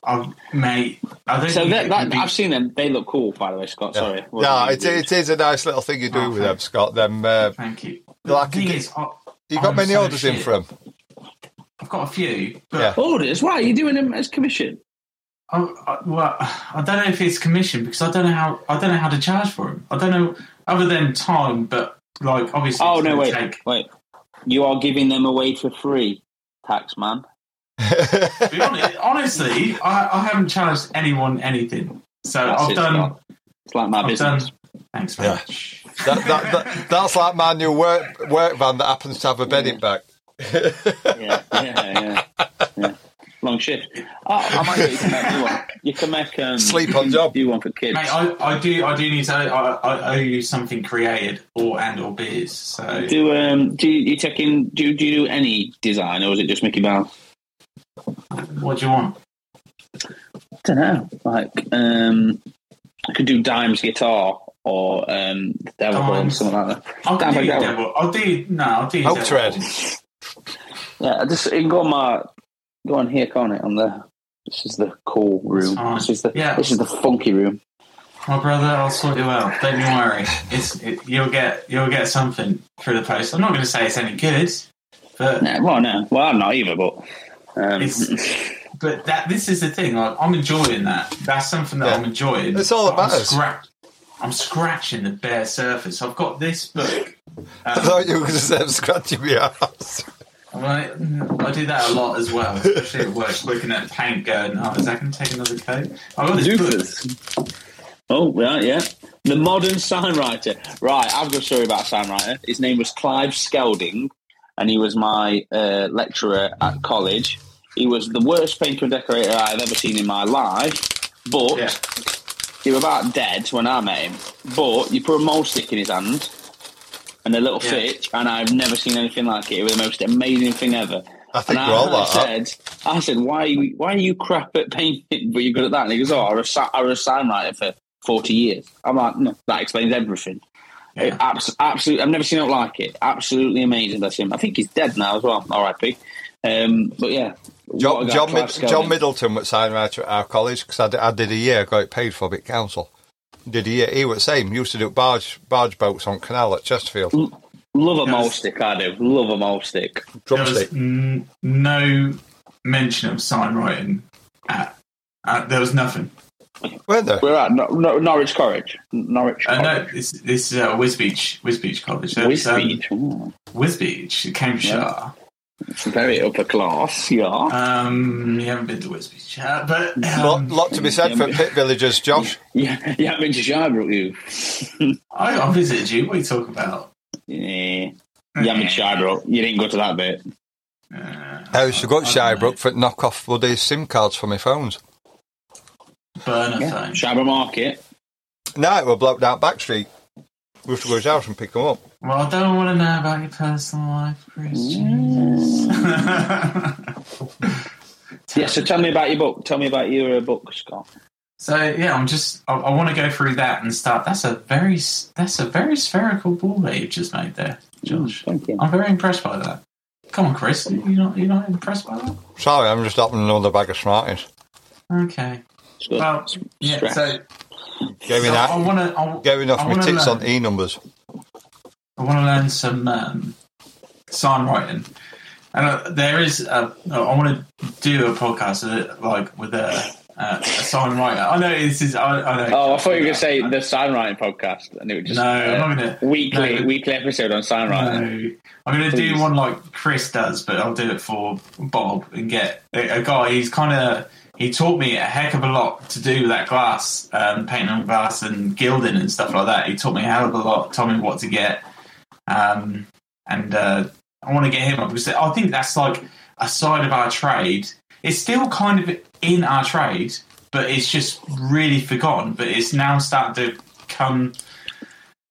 Speaker 2: I, mate, I don't
Speaker 3: So
Speaker 2: think
Speaker 3: that, that,
Speaker 2: be-
Speaker 3: I've seen them. They look cool, by the way, Scott. Sorry. What
Speaker 1: No, it, it is a nice little thing you do
Speaker 2: Oh,
Speaker 1: with them. Scott. Them, uh,
Speaker 2: Thank you.
Speaker 1: Like
Speaker 2: the thing
Speaker 1: a-
Speaker 2: is, I,
Speaker 1: you got
Speaker 2: I'm
Speaker 1: many
Speaker 2: so
Speaker 1: orders in
Speaker 2: shit.
Speaker 1: from?
Speaker 2: I've got a few, but
Speaker 1: Yeah.
Speaker 3: Orders? Why are you doing them as commission?
Speaker 2: I, I, well, I don't know if it's commission because I don't know how I don't know how to charge for them. I don't know other than time, but like obviously.
Speaker 3: Oh
Speaker 2: it's
Speaker 3: no, wait,
Speaker 2: Take,
Speaker 3: wait. You are giving them away for free, tax man.
Speaker 2: honest, honestly, I, I haven't charged anyone anything. So
Speaker 3: That's
Speaker 2: I've
Speaker 3: it,
Speaker 2: done.
Speaker 3: Scott. It's like my
Speaker 2: I've
Speaker 3: business.
Speaker 2: done. Thanks very
Speaker 1: Yeah. that, that, that, that's like my new work work van that happens to have a bed in back.
Speaker 3: yeah, yeah, yeah, yeah. Long shift. Oh, I might get you to make you one. You can make um,
Speaker 1: Sleep on job.
Speaker 3: Do one for kids.
Speaker 2: Mate, I, I do. I do need to. I, I owe you something created or and or beers. So
Speaker 3: do um do you, you take in do, do you do any design or is it just Mickey Mouse?
Speaker 2: what do you want?
Speaker 3: I don't know. Like um, I could do Dime's guitar or um Devil or something like that.
Speaker 2: I'll
Speaker 3: Damn,
Speaker 2: do
Speaker 3: I
Speaker 2: devil. I'll do no. I'll do
Speaker 1: Oak
Speaker 2: devil.
Speaker 1: tread.
Speaker 3: Yeah, I just you can go on my go on here, can't it? On the this is the cool room. This is the
Speaker 2: Yeah.
Speaker 3: this is the funky room.
Speaker 2: My brother, I'll sort you out. Don't you worry. It's it, you'll get you'll get something through the post. I'm not going to say it's any good, but
Speaker 3: No, well, no, well, I'm not either, but um,
Speaker 2: It's- but that this is the thing. Like, I'm enjoying that. That's something that
Speaker 1: Yeah.
Speaker 2: I'm enjoying.
Speaker 1: It's all that
Speaker 2: I'm
Speaker 1: matters.
Speaker 2: scratch- I'm scratching the bare surface. I've got this book.
Speaker 1: I
Speaker 2: Um,
Speaker 1: thought you were going to say scratching my ass.
Speaker 2: I, I do that a lot as well, especially at work, looking at paint going, oh, is that going to take another coat? I've got this book.
Speaker 3: Oh, right, yeah. The modern sign writer. Right, I've got a story about a sign writer. His name was Clive Skelding. and he was my uh, lecturer at college. He was the worst painter and decorator I've ever seen in my life, but
Speaker 2: Yeah.
Speaker 3: he was about dead when I met him. But you put a mahl stick in his hand and a little
Speaker 2: Yeah.
Speaker 3: fitch, and I've never seen anything like it. It was the most amazing thing ever.
Speaker 1: I think
Speaker 3: and
Speaker 1: we're all
Speaker 3: I,
Speaker 1: like that.
Speaker 3: said, I said, why are you, why are you crap at painting, but you're good at that? And he goes, oh, I was, a- I was a sign writer for 40 years. I'm like, no, that explains everything.
Speaker 2: Yeah.
Speaker 3: Abs- absolutely, I've never seen it like it. Absolutely amazing. That's him. I think he's dead now as well. R.I.P. Um, but yeah,
Speaker 1: John, John, Mid- John Middleton was sign writer at our college because I, did- I did a year, got it paid for by council. Did he? He was the same. He Used to do barge barge boats on canal at Chesterfield.
Speaker 3: Love a
Speaker 2: Yes.
Speaker 3: mahl stick, I do. Love a mahl stick.
Speaker 1: Drumstick.
Speaker 2: n- no mention of sign writing. At, uh, there was nothing.
Speaker 1: Weren't there?
Speaker 3: We're at Nor- Nor- Norwich College. Norwich
Speaker 2: Uh, no, this, this is uh, Wisbech, Wisbech College. There was,
Speaker 3: Wisbech.
Speaker 2: Um,
Speaker 3: Ooh,
Speaker 2: Wisbech, Cambridgeshire.
Speaker 3: It's very upper class, yeah.
Speaker 2: Um, you haven't been to Wisbech, uh, but
Speaker 1: lot,
Speaker 2: um,
Speaker 1: lot to be said for pit villagers, Josh.
Speaker 3: yeah, you haven't been to Shirebrook, you.
Speaker 2: I, I visited you. What are you talking about?
Speaker 3: Yeah. You haven't been to Shirebrook. You didn't go to that bit.
Speaker 2: Uh,
Speaker 1: I used to go to
Speaker 2: I don't know.
Speaker 1: Shirebrook for knock off bloody SIM cards for my phones.
Speaker 2: Burner
Speaker 3: Yeah.
Speaker 2: phone.
Speaker 3: Shirebrook Market.
Speaker 1: No, it were blocked out back street. We used to go to his house and pick them up.
Speaker 2: Well, I don't want to know about your personal life, Chris. Jesus.
Speaker 3: Yeah, so tell me about your book. Tell me about your uh, book, Scott.
Speaker 2: So yeah, I'm just. I, I want to go through that and start. That's a very that's a very spherical ball that you've just made there, Josh.
Speaker 3: Thank you.
Speaker 2: I'm very impressed by that. Come on, Chris. you're not you're not impressed by that?
Speaker 1: Sorry, I'm just opening another bag of Smarties.
Speaker 2: Okay.
Speaker 3: It's.
Speaker 2: Well, yeah. So,
Speaker 1: Gave me
Speaker 2: so
Speaker 1: that.
Speaker 2: I want to.
Speaker 1: Giving off
Speaker 2: I
Speaker 1: my
Speaker 2: wanna learn.
Speaker 1: on E numbers.
Speaker 2: I want to learn some um, sign writing, and uh, there is. A, I want to do a podcast uh, like with a, uh, a sign writer. I know this is. I, I know.
Speaker 3: Oh, I thought you were going to say the signwriting podcast, and it would just
Speaker 2: No,
Speaker 3: uh,
Speaker 2: I'm not going to.
Speaker 3: weekly
Speaker 2: no.
Speaker 3: weekly episode on signwriting.
Speaker 2: No. I'm going to do one like Chris does, but I'll do it for Bob and get a, a guy. He's kind of he taught me a heck of a lot to do with that glass, um, painting on glass and gilding and stuff like that. He taught me a hell of a lot, told me what to get, um, and uh, I want to get him up because I think that's like a side of our trade. It's still kind of in our trade, but it's just really forgotten. But it's now starting to come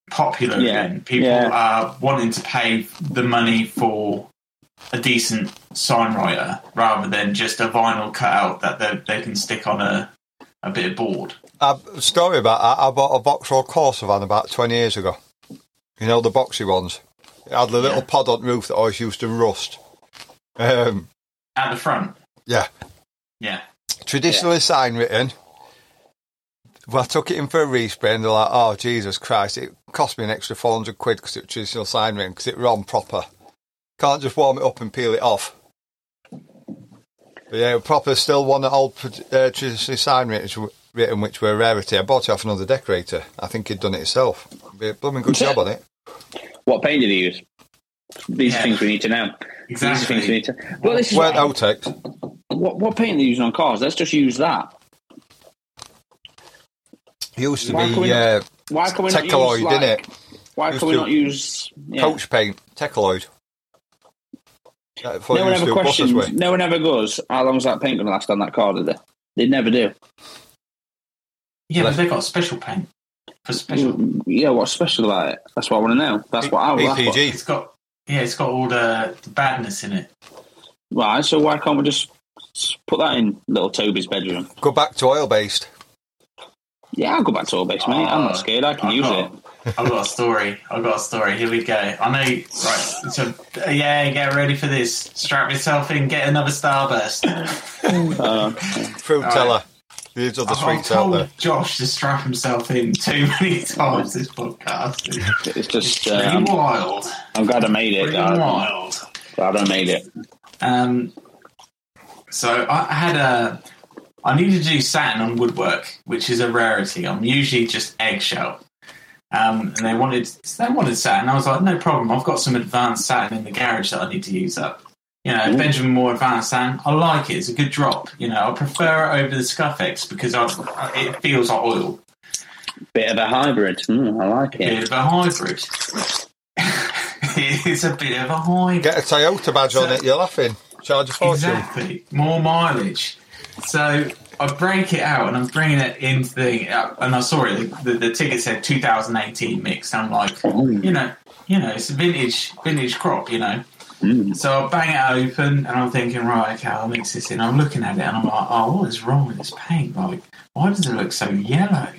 Speaker 2: popular
Speaker 3: Yeah,
Speaker 2: again. People
Speaker 3: yeah.
Speaker 2: are wanting to pay the money for a decent sign writer rather than just a vinyl cutout that they, they can stick on a, a bit of board.
Speaker 1: A story about that. I bought a Vauxhall Corsa van about 20 years ago. You know, the boxy ones. It had the little
Speaker 2: Yeah.
Speaker 1: pod on the roof that always used to rust. Um,
Speaker 2: At the front.
Speaker 1: yeah.
Speaker 2: Yeah.
Speaker 1: Traditionally sign written. Well, I took it in for a respray and they're like, oh, Jesus Christ, it cost me an extra 400 quid because it was traditional sign written because it ran proper. Can't just warm it up and peel it off. But yeah, proper, still one that old uh, traditionally sign written, written, which were a rarity. I bought it off another decorator. I think he'd done it himself. Be a blooming good job on it.
Speaker 3: What paint did he use? These
Speaker 2: Yeah.
Speaker 3: things we need to know. These things we need to. Well, this is
Speaker 1: Weren't
Speaker 3: what,
Speaker 1: outtakes.
Speaker 3: what, what paint are they using on cars? Let's just use that.
Speaker 1: It used to
Speaker 3: Why can we
Speaker 1: be
Speaker 3: not-
Speaker 1: uh,
Speaker 3: Why can we not use like,
Speaker 1: didn't it?
Speaker 3: Why can we not use yeah.
Speaker 1: coach paint, Tekaloid. I thought
Speaker 3: No one ever questions. No one ever goes. How long is that paint going to last on that car? Did they? They never do.
Speaker 2: Yeah, but they've got special paint for special.
Speaker 3: Yeah, what's special about it? That's what I want to know. That's what I want. what-
Speaker 1: PPG.
Speaker 2: It's got yeah, it's got all the, the badness in it.
Speaker 3: Right, so why can't we just put that in little Toby's bedroom?
Speaker 1: Go back to oil based.
Speaker 3: Yeah, I'll go back to oil based, mate. I'm not scared. I can
Speaker 2: I've
Speaker 3: use
Speaker 2: got,
Speaker 3: it.
Speaker 2: I've got a story. I've got a story. Here we go. I know. Right. So yeah, get ready for this. Strap yourself in. Get another starburst.
Speaker 3: Uh,
Speaker 1: Fruit
Speaker 2: All
Speaker 1: teller. There's other
Speaker 2: I've
Speaker 1: sweets out
Speaker 2: told
Speaker 1: there.
Speaker 2: Josh to strap himself in too many times this podcast. It's
Speaker 3: it's just,
Speaker 2: pretty
Speaker 3: um,
Speaker 2: wild.
Speaker 3: I'm glad I made it.
Speaker 2: Pretty
Speaker 3: Glad,
Speaker 2: wild.
Speaker 3: glad I made it.
Speaker 2: Um, so I had a. I needed to do satin on woodwork, which is a rarity. I'm usually just eggshell. Um, and they wanted they wanted satin. I was like, no problem. I've got some advanced satin in the garage that I need to use up. You know,
Speaker 3: Mm.
Speaker 2: Benjamin Moore advanced satin. I like it. It's a good drop. You know, I prefer it over the Scuffex because I, it feels like oil.
Speaker 3: Bit of a hybrid. Mm, I like it.
Speaker 2: bit of a hybrid. it's a bit of a hybrid.
Speaker 1: Get a Toyota badge on it, you're laughing. Charge a fortune.
Speaker 2: Exactly. More mileage. So I break it out and I'm bringing it into the, uh, and I saw it, the, the ticket said 2018 mix. I'm like, you know, you know, it's a vintage, vintage crop, you know. Mm. So I bang it open and I'm thinking, right, okay, I'll mix this in. I'm looking at it and I'm like, oh, what is wrong with this paint? Like, why does it look so yellow?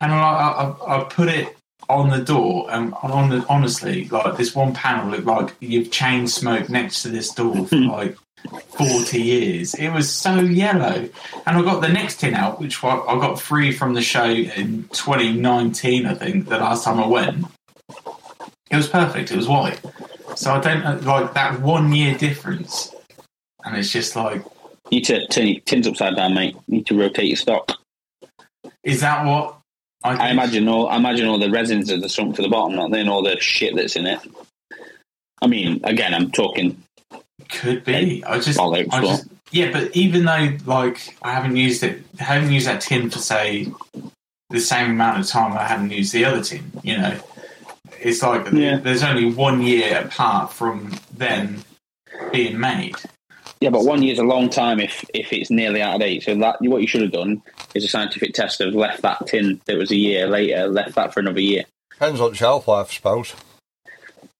Speaker 2: And I, I, I put it on the door and on the, honestly, like this one panel looked like you've chain smoked next to this door for mm. like 40 years. It was so yellow. And I got the next tin out, which I I got free from the show in 2019, I think, the last time I went. It was perfect. It was white. So I don't like that one year difference. And it's just like,
Speaker 3: You need to turn your tins upside down, mate. You need to rotate your stock.
Speaker 2: is that what I,
Speaker 3: I imagine all I imagine all the resins are the sunk to the bottom, not then all the shit that's in it. I mean, again, I'm talking
Speaker 2: could be? I just, I just, yeah, but even though like I haven't used it, I haven't used that tin for say the same amount of time I haven't used the other tin. You know, it's like
Speaker 3: Yeah.
Speaker 2: there's only one year apart from them being made.
Speaker 3: Yeah, but one year's a long time if if it's nearly out of date. So that what you should have done is a scientific test of left that tin that was a year later, left that for another year.
Speaker 1: Depends on shelf life, I suppose.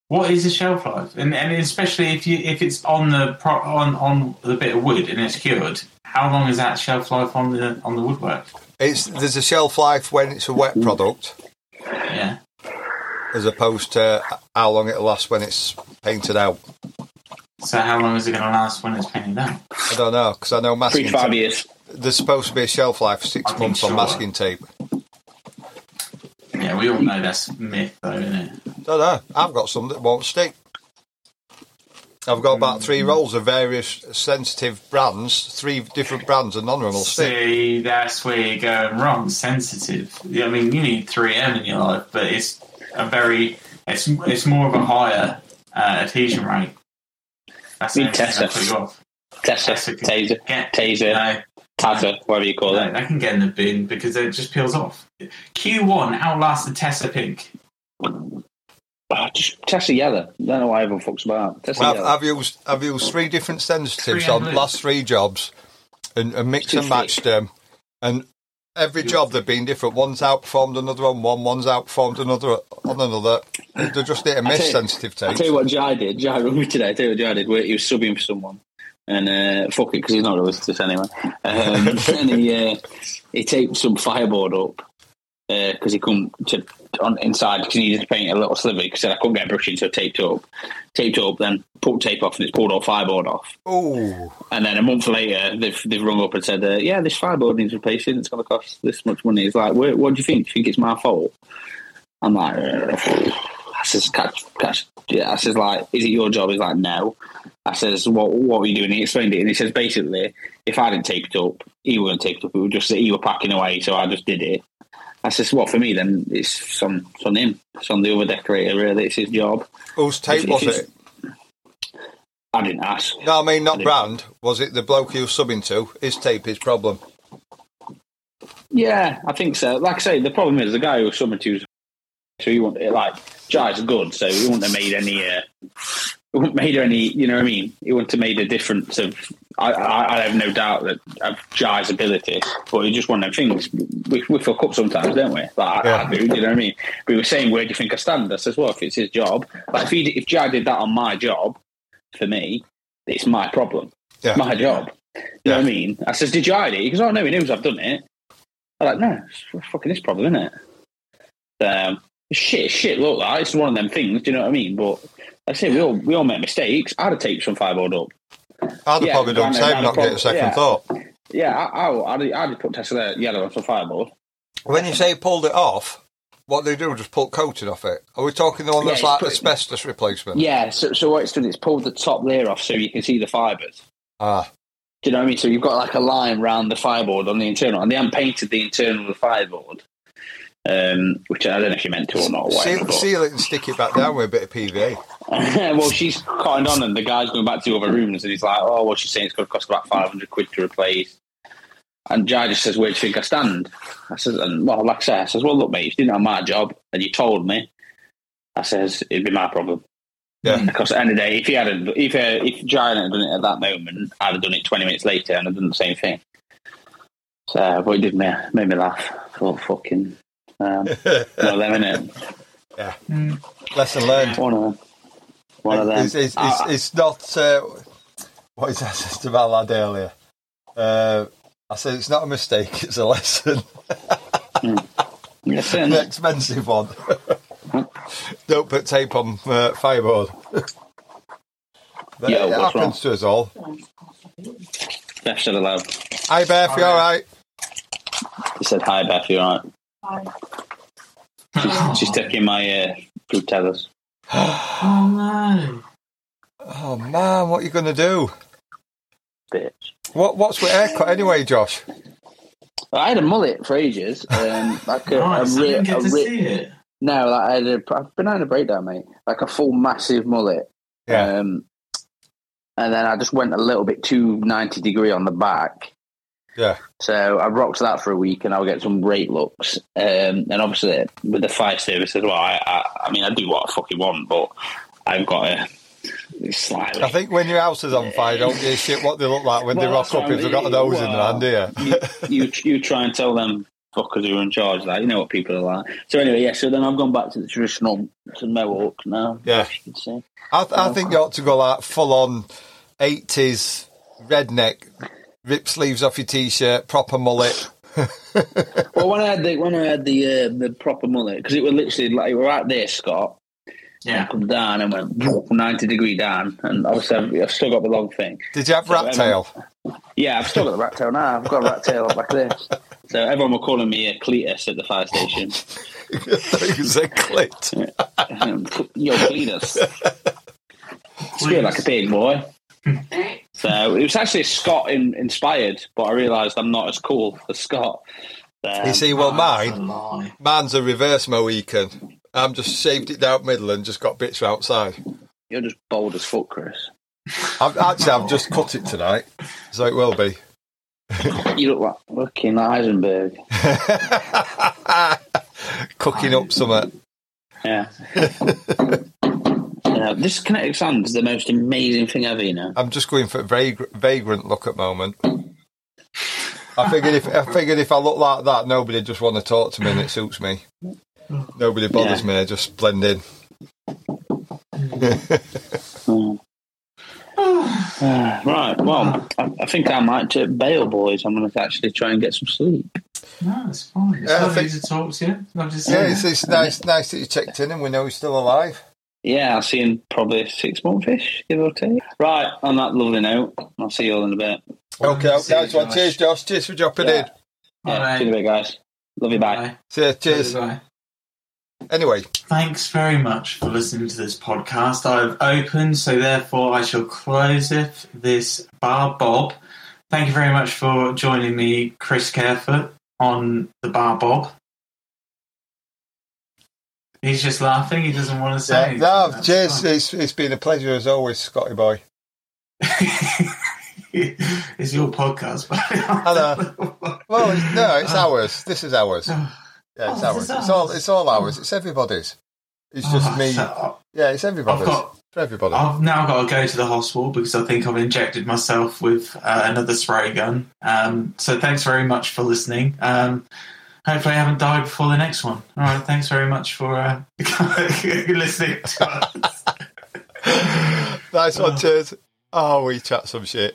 Speaker 2: What is the shelf life? And and especially if you if it's on the pro, on on the bit of wood and it's cured, how long is that shelf life on the on the woodwork?
Speaker 1: It's there's a shelf life when it's a wet product,
Speaker 2: Yeah.
Speaker 1: As opposed to how long it'll last when it's painted out.
Speaker 2: So how long is it going to last when it's painted out?
Speaker 1: I don't know because I know
Speaker 3: Three
Speaker 1: masking.
Speaker 3: to five
Speaker 1: tape-
Speaker 3: years.
Speaker 1: There's supposed to be a shelf life for six
Speaker 2: I think
Speaker 1: months on
Speaker 2: so.
Speaker 1: masking tape.
Speaker 2: Yeah, we all know that's myth, though, isn't it?
Speaker 1: Don't know. I've got some that won't stick. I've got about three mm. rolls of various sensitive brands, three different brands, and none of them will stick.
Speaker 2: See, that's where you're going wrong. Sensitive. I mean, you need 3M in your life, but it's a very, it's it's more of a higher uh, adhesion rate. That's the
Speaker 3: Need
Speaker 2: only thing that
Speaker 3: Tesa.
Speaker 2: put you off. Tesa, Tesa
Speaker 3: taser,
Speaker 2: Get,
Speaker 3: taser,
Speaker 2: no,
Speaker 3: taser, whatever you call
Speaker 2: no,
Speaker 3: it.
Speaker 2: they can get in the bin because it just peels off. Q1 outlasts the Tesa pink.
Speaker 3: Oh, just Tesa yellow. Don't know why everyone fucks about. Tesa
Speaker 1: Well, I've,
Speaker 3: yellow.
Speaker 1: I've used I've used three different sensitives
Speaker 2: Three
Speaker 1: on
Speaker 2: and blue.
Speaker 1: last three jobs, and, and mixed and matched them, and every job they've been different. One's outperformed another one. One one's outperformed another on another. They're just hit and
Speaker 3: I
Speaker 1: miss
Speaker 3: tell you- I'll tell you what Jai did. Jai rung me today. I'll tell you what Jai did. Where he was subbing for someone. And uh, fuck it, because he's not going to listen to this anyway. Um, and he uh, he taped some fireboard up because he couldn't to on inside because he needed to paint a little sliver. because said I couldn't get a brush in, so I taped up. Taped up, then pulled tape off, and it's pulled all fireboard off.
Speaker 1: Oh,
Speaker 3: And then a month later, they've they've rung up and said, uh, "Yeah, this fireboard needs replacing. It's going to cost this much money." He's like, "What, what do you think? Do you think it's my fault?" I'm like, uh, "I says, catch, catch." Yeah, I says, "Like, is it your job?" He's like, "No." I says, "What what were you doing?" He explained it, and he says, "Basically, if I didn't tape it up, he wouldn't tape it up. It would just that he were packing away, so I just did it." I just "What for me then? It's on on him. It's on the other decorator. Really, it's his job."
Speaker 1: whose tape was it?
Speaker 3: I didn't ask.
Speaker 1: No, I mean not
Speaker 3: I
Speaker 1: brand. Was it the bloke you were subbing to? His tape, his problem.
Speaker 3: Yeah, I think so. Like I say, the problem is the guy who was summoned to, so he wouldn't like Jai's good, so he wouldn't have made any. Uh, he wouldn't made any. You know what I mean? It wouldn't have made a difference of. I, I, I have no doubt that of Jai's ability, but he just one of them things. We, we fuck up sometimes, don't we? Like I, I do. You know what I mean? But he was saying, "Where do you think I stand?" I says, "Well, if it's his job, like if he if Jai did that on my job, for me, it's my problem,
Speaker 1: Yeah.
Speaker 3: my job." You know what I mean? I says, "Did you hide it?" He goes, "Oh no, he knows I've done it." I'm like, no, it's fucking this problem, isn't it? Um, shit, shit, look, like, it's one of them things. Do you know what I mean? But I say we all we all make mistakes. I'd have taped some fireboard up.
Speaker 1: I'd have
Speaker 3: Yeah,
Speaker 1: probably done the same,
Speaker 3: not
Speaker 1: get a second
Speaker 3: problem.
Speaker 1: thought.
Speaker 3: Yeah, I, I, I'd, I'd have put Tesa yellow on some fireboard.
Speaker 1: When you say pulled it off, what they do just pull coating off it. Are we talking the one that's
Speaker 3: it's
Speaker 1: like asbestos replacement?
Speaker 3: Yeah, so so what it's done is pulled the top layer off so you can see the fibres.
Speaker 1: Ah,
Speaker 3: Do you know what I mean? So you've got like a line round the fireboard on the internal, and they haven't painted the internal of the fireboard, um, which I don't know if you meant to or not. Or whatever,
Speaker 1: seal,
Speaker 3: but-
Speaker 1: seal it and stick it back down with a bit of PVA.
Speaker 3: well, she's cottoned on, and the guy's going back to the other rooms, and he's like, "Oh, well, she's saying it's going to cost about five hundred quid to replace." And Jai just says, "Where do you think I stand?" I says, "And well, like I said, I says, well, look, mate, if you didn't have my job and you told me, I says it'd be my problem.
Speaker 1: Yeah.
Speaker 3: Because at the end of the day, if he hadn't, if uh, if Giant had done it at that moment, I'd have done it twenty minutes later and I'd done the same thing. So, but it did me made me laugh. I thought, fucking, um, one of them, innit?
Speaker 1: Lesson learned.
Speaker 3: One of them. One of them.
Speaker 1: It's, it's, it's,
Speaker 3: Ah,
Speaker 1: it's not. Uh, what is that? I said to my lad earlier. Uh, I said it's not a mistake. It's a lesson.
Speaker 3: yes,
Speaker 1: An expensive one. Don't put tape on uh, fireboard. But
Speaker 3: Yeah,
Speaker 1: it
Speaker 3: what's
Speaker 1: happens to us all.
Speaker 3: Beth said hello.
Speaker 1: Hi, Beth. You all right?
Speaker 3: He said, hi, Beth, you alright? She's, she's taking my uh, fruit tellers.
Speaker 2: Oh no.
Speaker 1: Oh man, what are you going to do?
Speaker 3: Bitch.
Speaker 1: What What's with haircut anyway, Josh?
Speaker 3: I had a mullet for ages. Um, like a,
Speaker 2: Nice.
Speaker 3: a,
Speaker 2: I
Speaker 3: re-
Speaker 2: didn't get
Speaker 3: a
Speaker 2: to it.
Speaker 3: No, like I had a, I've been having a breakdown, mate. Like a full massive mullet.
Speaker 1: Yeah.
Speaker 3: Um, and then I just went a little bit too 90 degree on the back.
Speaker 1: Yeah.
Speaker 3: So I rocked that for a week and I'll get some great looks. Um, and obviously with the fire service as well, I, I, I mean, I do what I fucking want, but I've got a slightly.
Speaker 1: I think when your house is on fire, don't give a shit what they look like when they
Speaker 3: Well,
Speaker 1: rock
Speaker 3: that's
Speaker 1: up if they've got a nose in their
Speaker 3: Well,
Speaker 1: hand, do you?
Speaker 3: you, you try and tell them fuckers who are in charge that you know what people are like. So anyway, yeah. So then I've gone back to the traditional to mohawk now.
Speaker 1: Yeah.
Speaker 3: you can see.
Speaker 1: I, th- I think you ought to go like full on 80s redneck, rip sleeves off your t shirt, proper mullet.
Speaker 3: Well, when I had the when I had the uh, the proper mullet because it was literally like it were right there, Scott.
Speaker 2: Yeah.
Speaker 3: I come down and went ninety degree down, and obviously I've, I've still got the long thing.
Speaker 1: Did you have rat tail?
Speaker 3: Yeah, I've still got the rat tail now. I've got a rat tail like this. So everyone were calling me a Cletus at the fire station.
Speaker 1: you said clit.
Speaker 3: Yo, Cletus. Squeal like a pig, boy. So it was actually Scott in, inspired, but I realised I'm not as cool as Scott. Um,
Speaker 1: You see, well,
Speaker 2: Oh, that's a
Speaker 1: mine,
Speaker 2: lie.
Speaker 1: mine's a reverse Mohican. I'm just shaved it down middle and just got bits outside.
Speaker 3: You're just bold as fuck, Chris.
Speaker 1: I've, actually, I've just cut it tonight, so it will be.
Speaker 3: You look like fucking Heisenberg.
Speaker 1: Cooking up some.
Speaker 3: Yeah. yeah. This kinetic sand is the most amazing thing ever, you know.
Speaker 1: I'm just going for a vag- vagrant look at the moment. I figured if I figured if I look like that, nobody just want to talk to me, and it suits me. Nobody bothers
Speaker 3: Yeah.
Speaker 1: me. I just blend in.
Speaker 3: Mm. Ah, right, well, I, I think I might uh, bail, boys. I'm going to actually try and get some sleep.
Speaker 2: No, it's fine. It's
Speaker 1: Yeah, I
Speaker 2: lovely
Speaker 1: think-
Speaker 2: to talk to you. Lovely to see
Speaker 1: Yeah, it's, it's nice, nice that you checked in, and we know you're still alive.
Speaker 3: Yeah, I'll see you in probably six months ish, give or take. Right, on that lovely note, I'll see you all in a bit.
Speaker 1: Okay,
Speaker 2: See you,
Speaker 1: nice one. Cheers, Josh. Cheers for dropping
Speaker 3: Yeah.
Speaker 1: in.
Speaker 3: Yeah,
Speaker 2: Bye.
Speaker 3: see you in a bit, guys. Love you, bye.
Speaker 2: Bye.
Speaker 1: See ya, cheers.
Speaker 2: Bye.
Speaker 1: Anyway,
Speaker 2: Thanks very much for listening to this podcast. I've opened, so therefore I shall close it. This Bar Bob. Thank you very much for joining me, Chris Kerfoot, on the Bar Bob. He's just laughing. He doesn't want to say.
Speaker 1: yeah, no, cheers. It's, it's been a pleasure as always, Scotty boy.
Speaker 2: it's your podcast, but
Speaker 1: Well, it's, no, it's ours. This is ours. Yeah, it's
Speaker 2: Oh,
Speaker 1: ours. It's all.
Speaker 2: ours.
Speaker 1: It's all ours. It's everybody's. It's just
Speaker 2: Oh,
Speaker 1: me. Yeah, it's everybody's.
Speaker 2: I've got
Speaker 1: For everybody.
Speaker 2: I've now got to go to the hospital because I think I've injected myself with uh, another spray gun. Um, so thanks very much for listening. Um, hopefully I haven't died before the next one. All right, thanks very much for uh, listening to us.
Speaker 1: nice one, cheers. Oh, we chat some shit.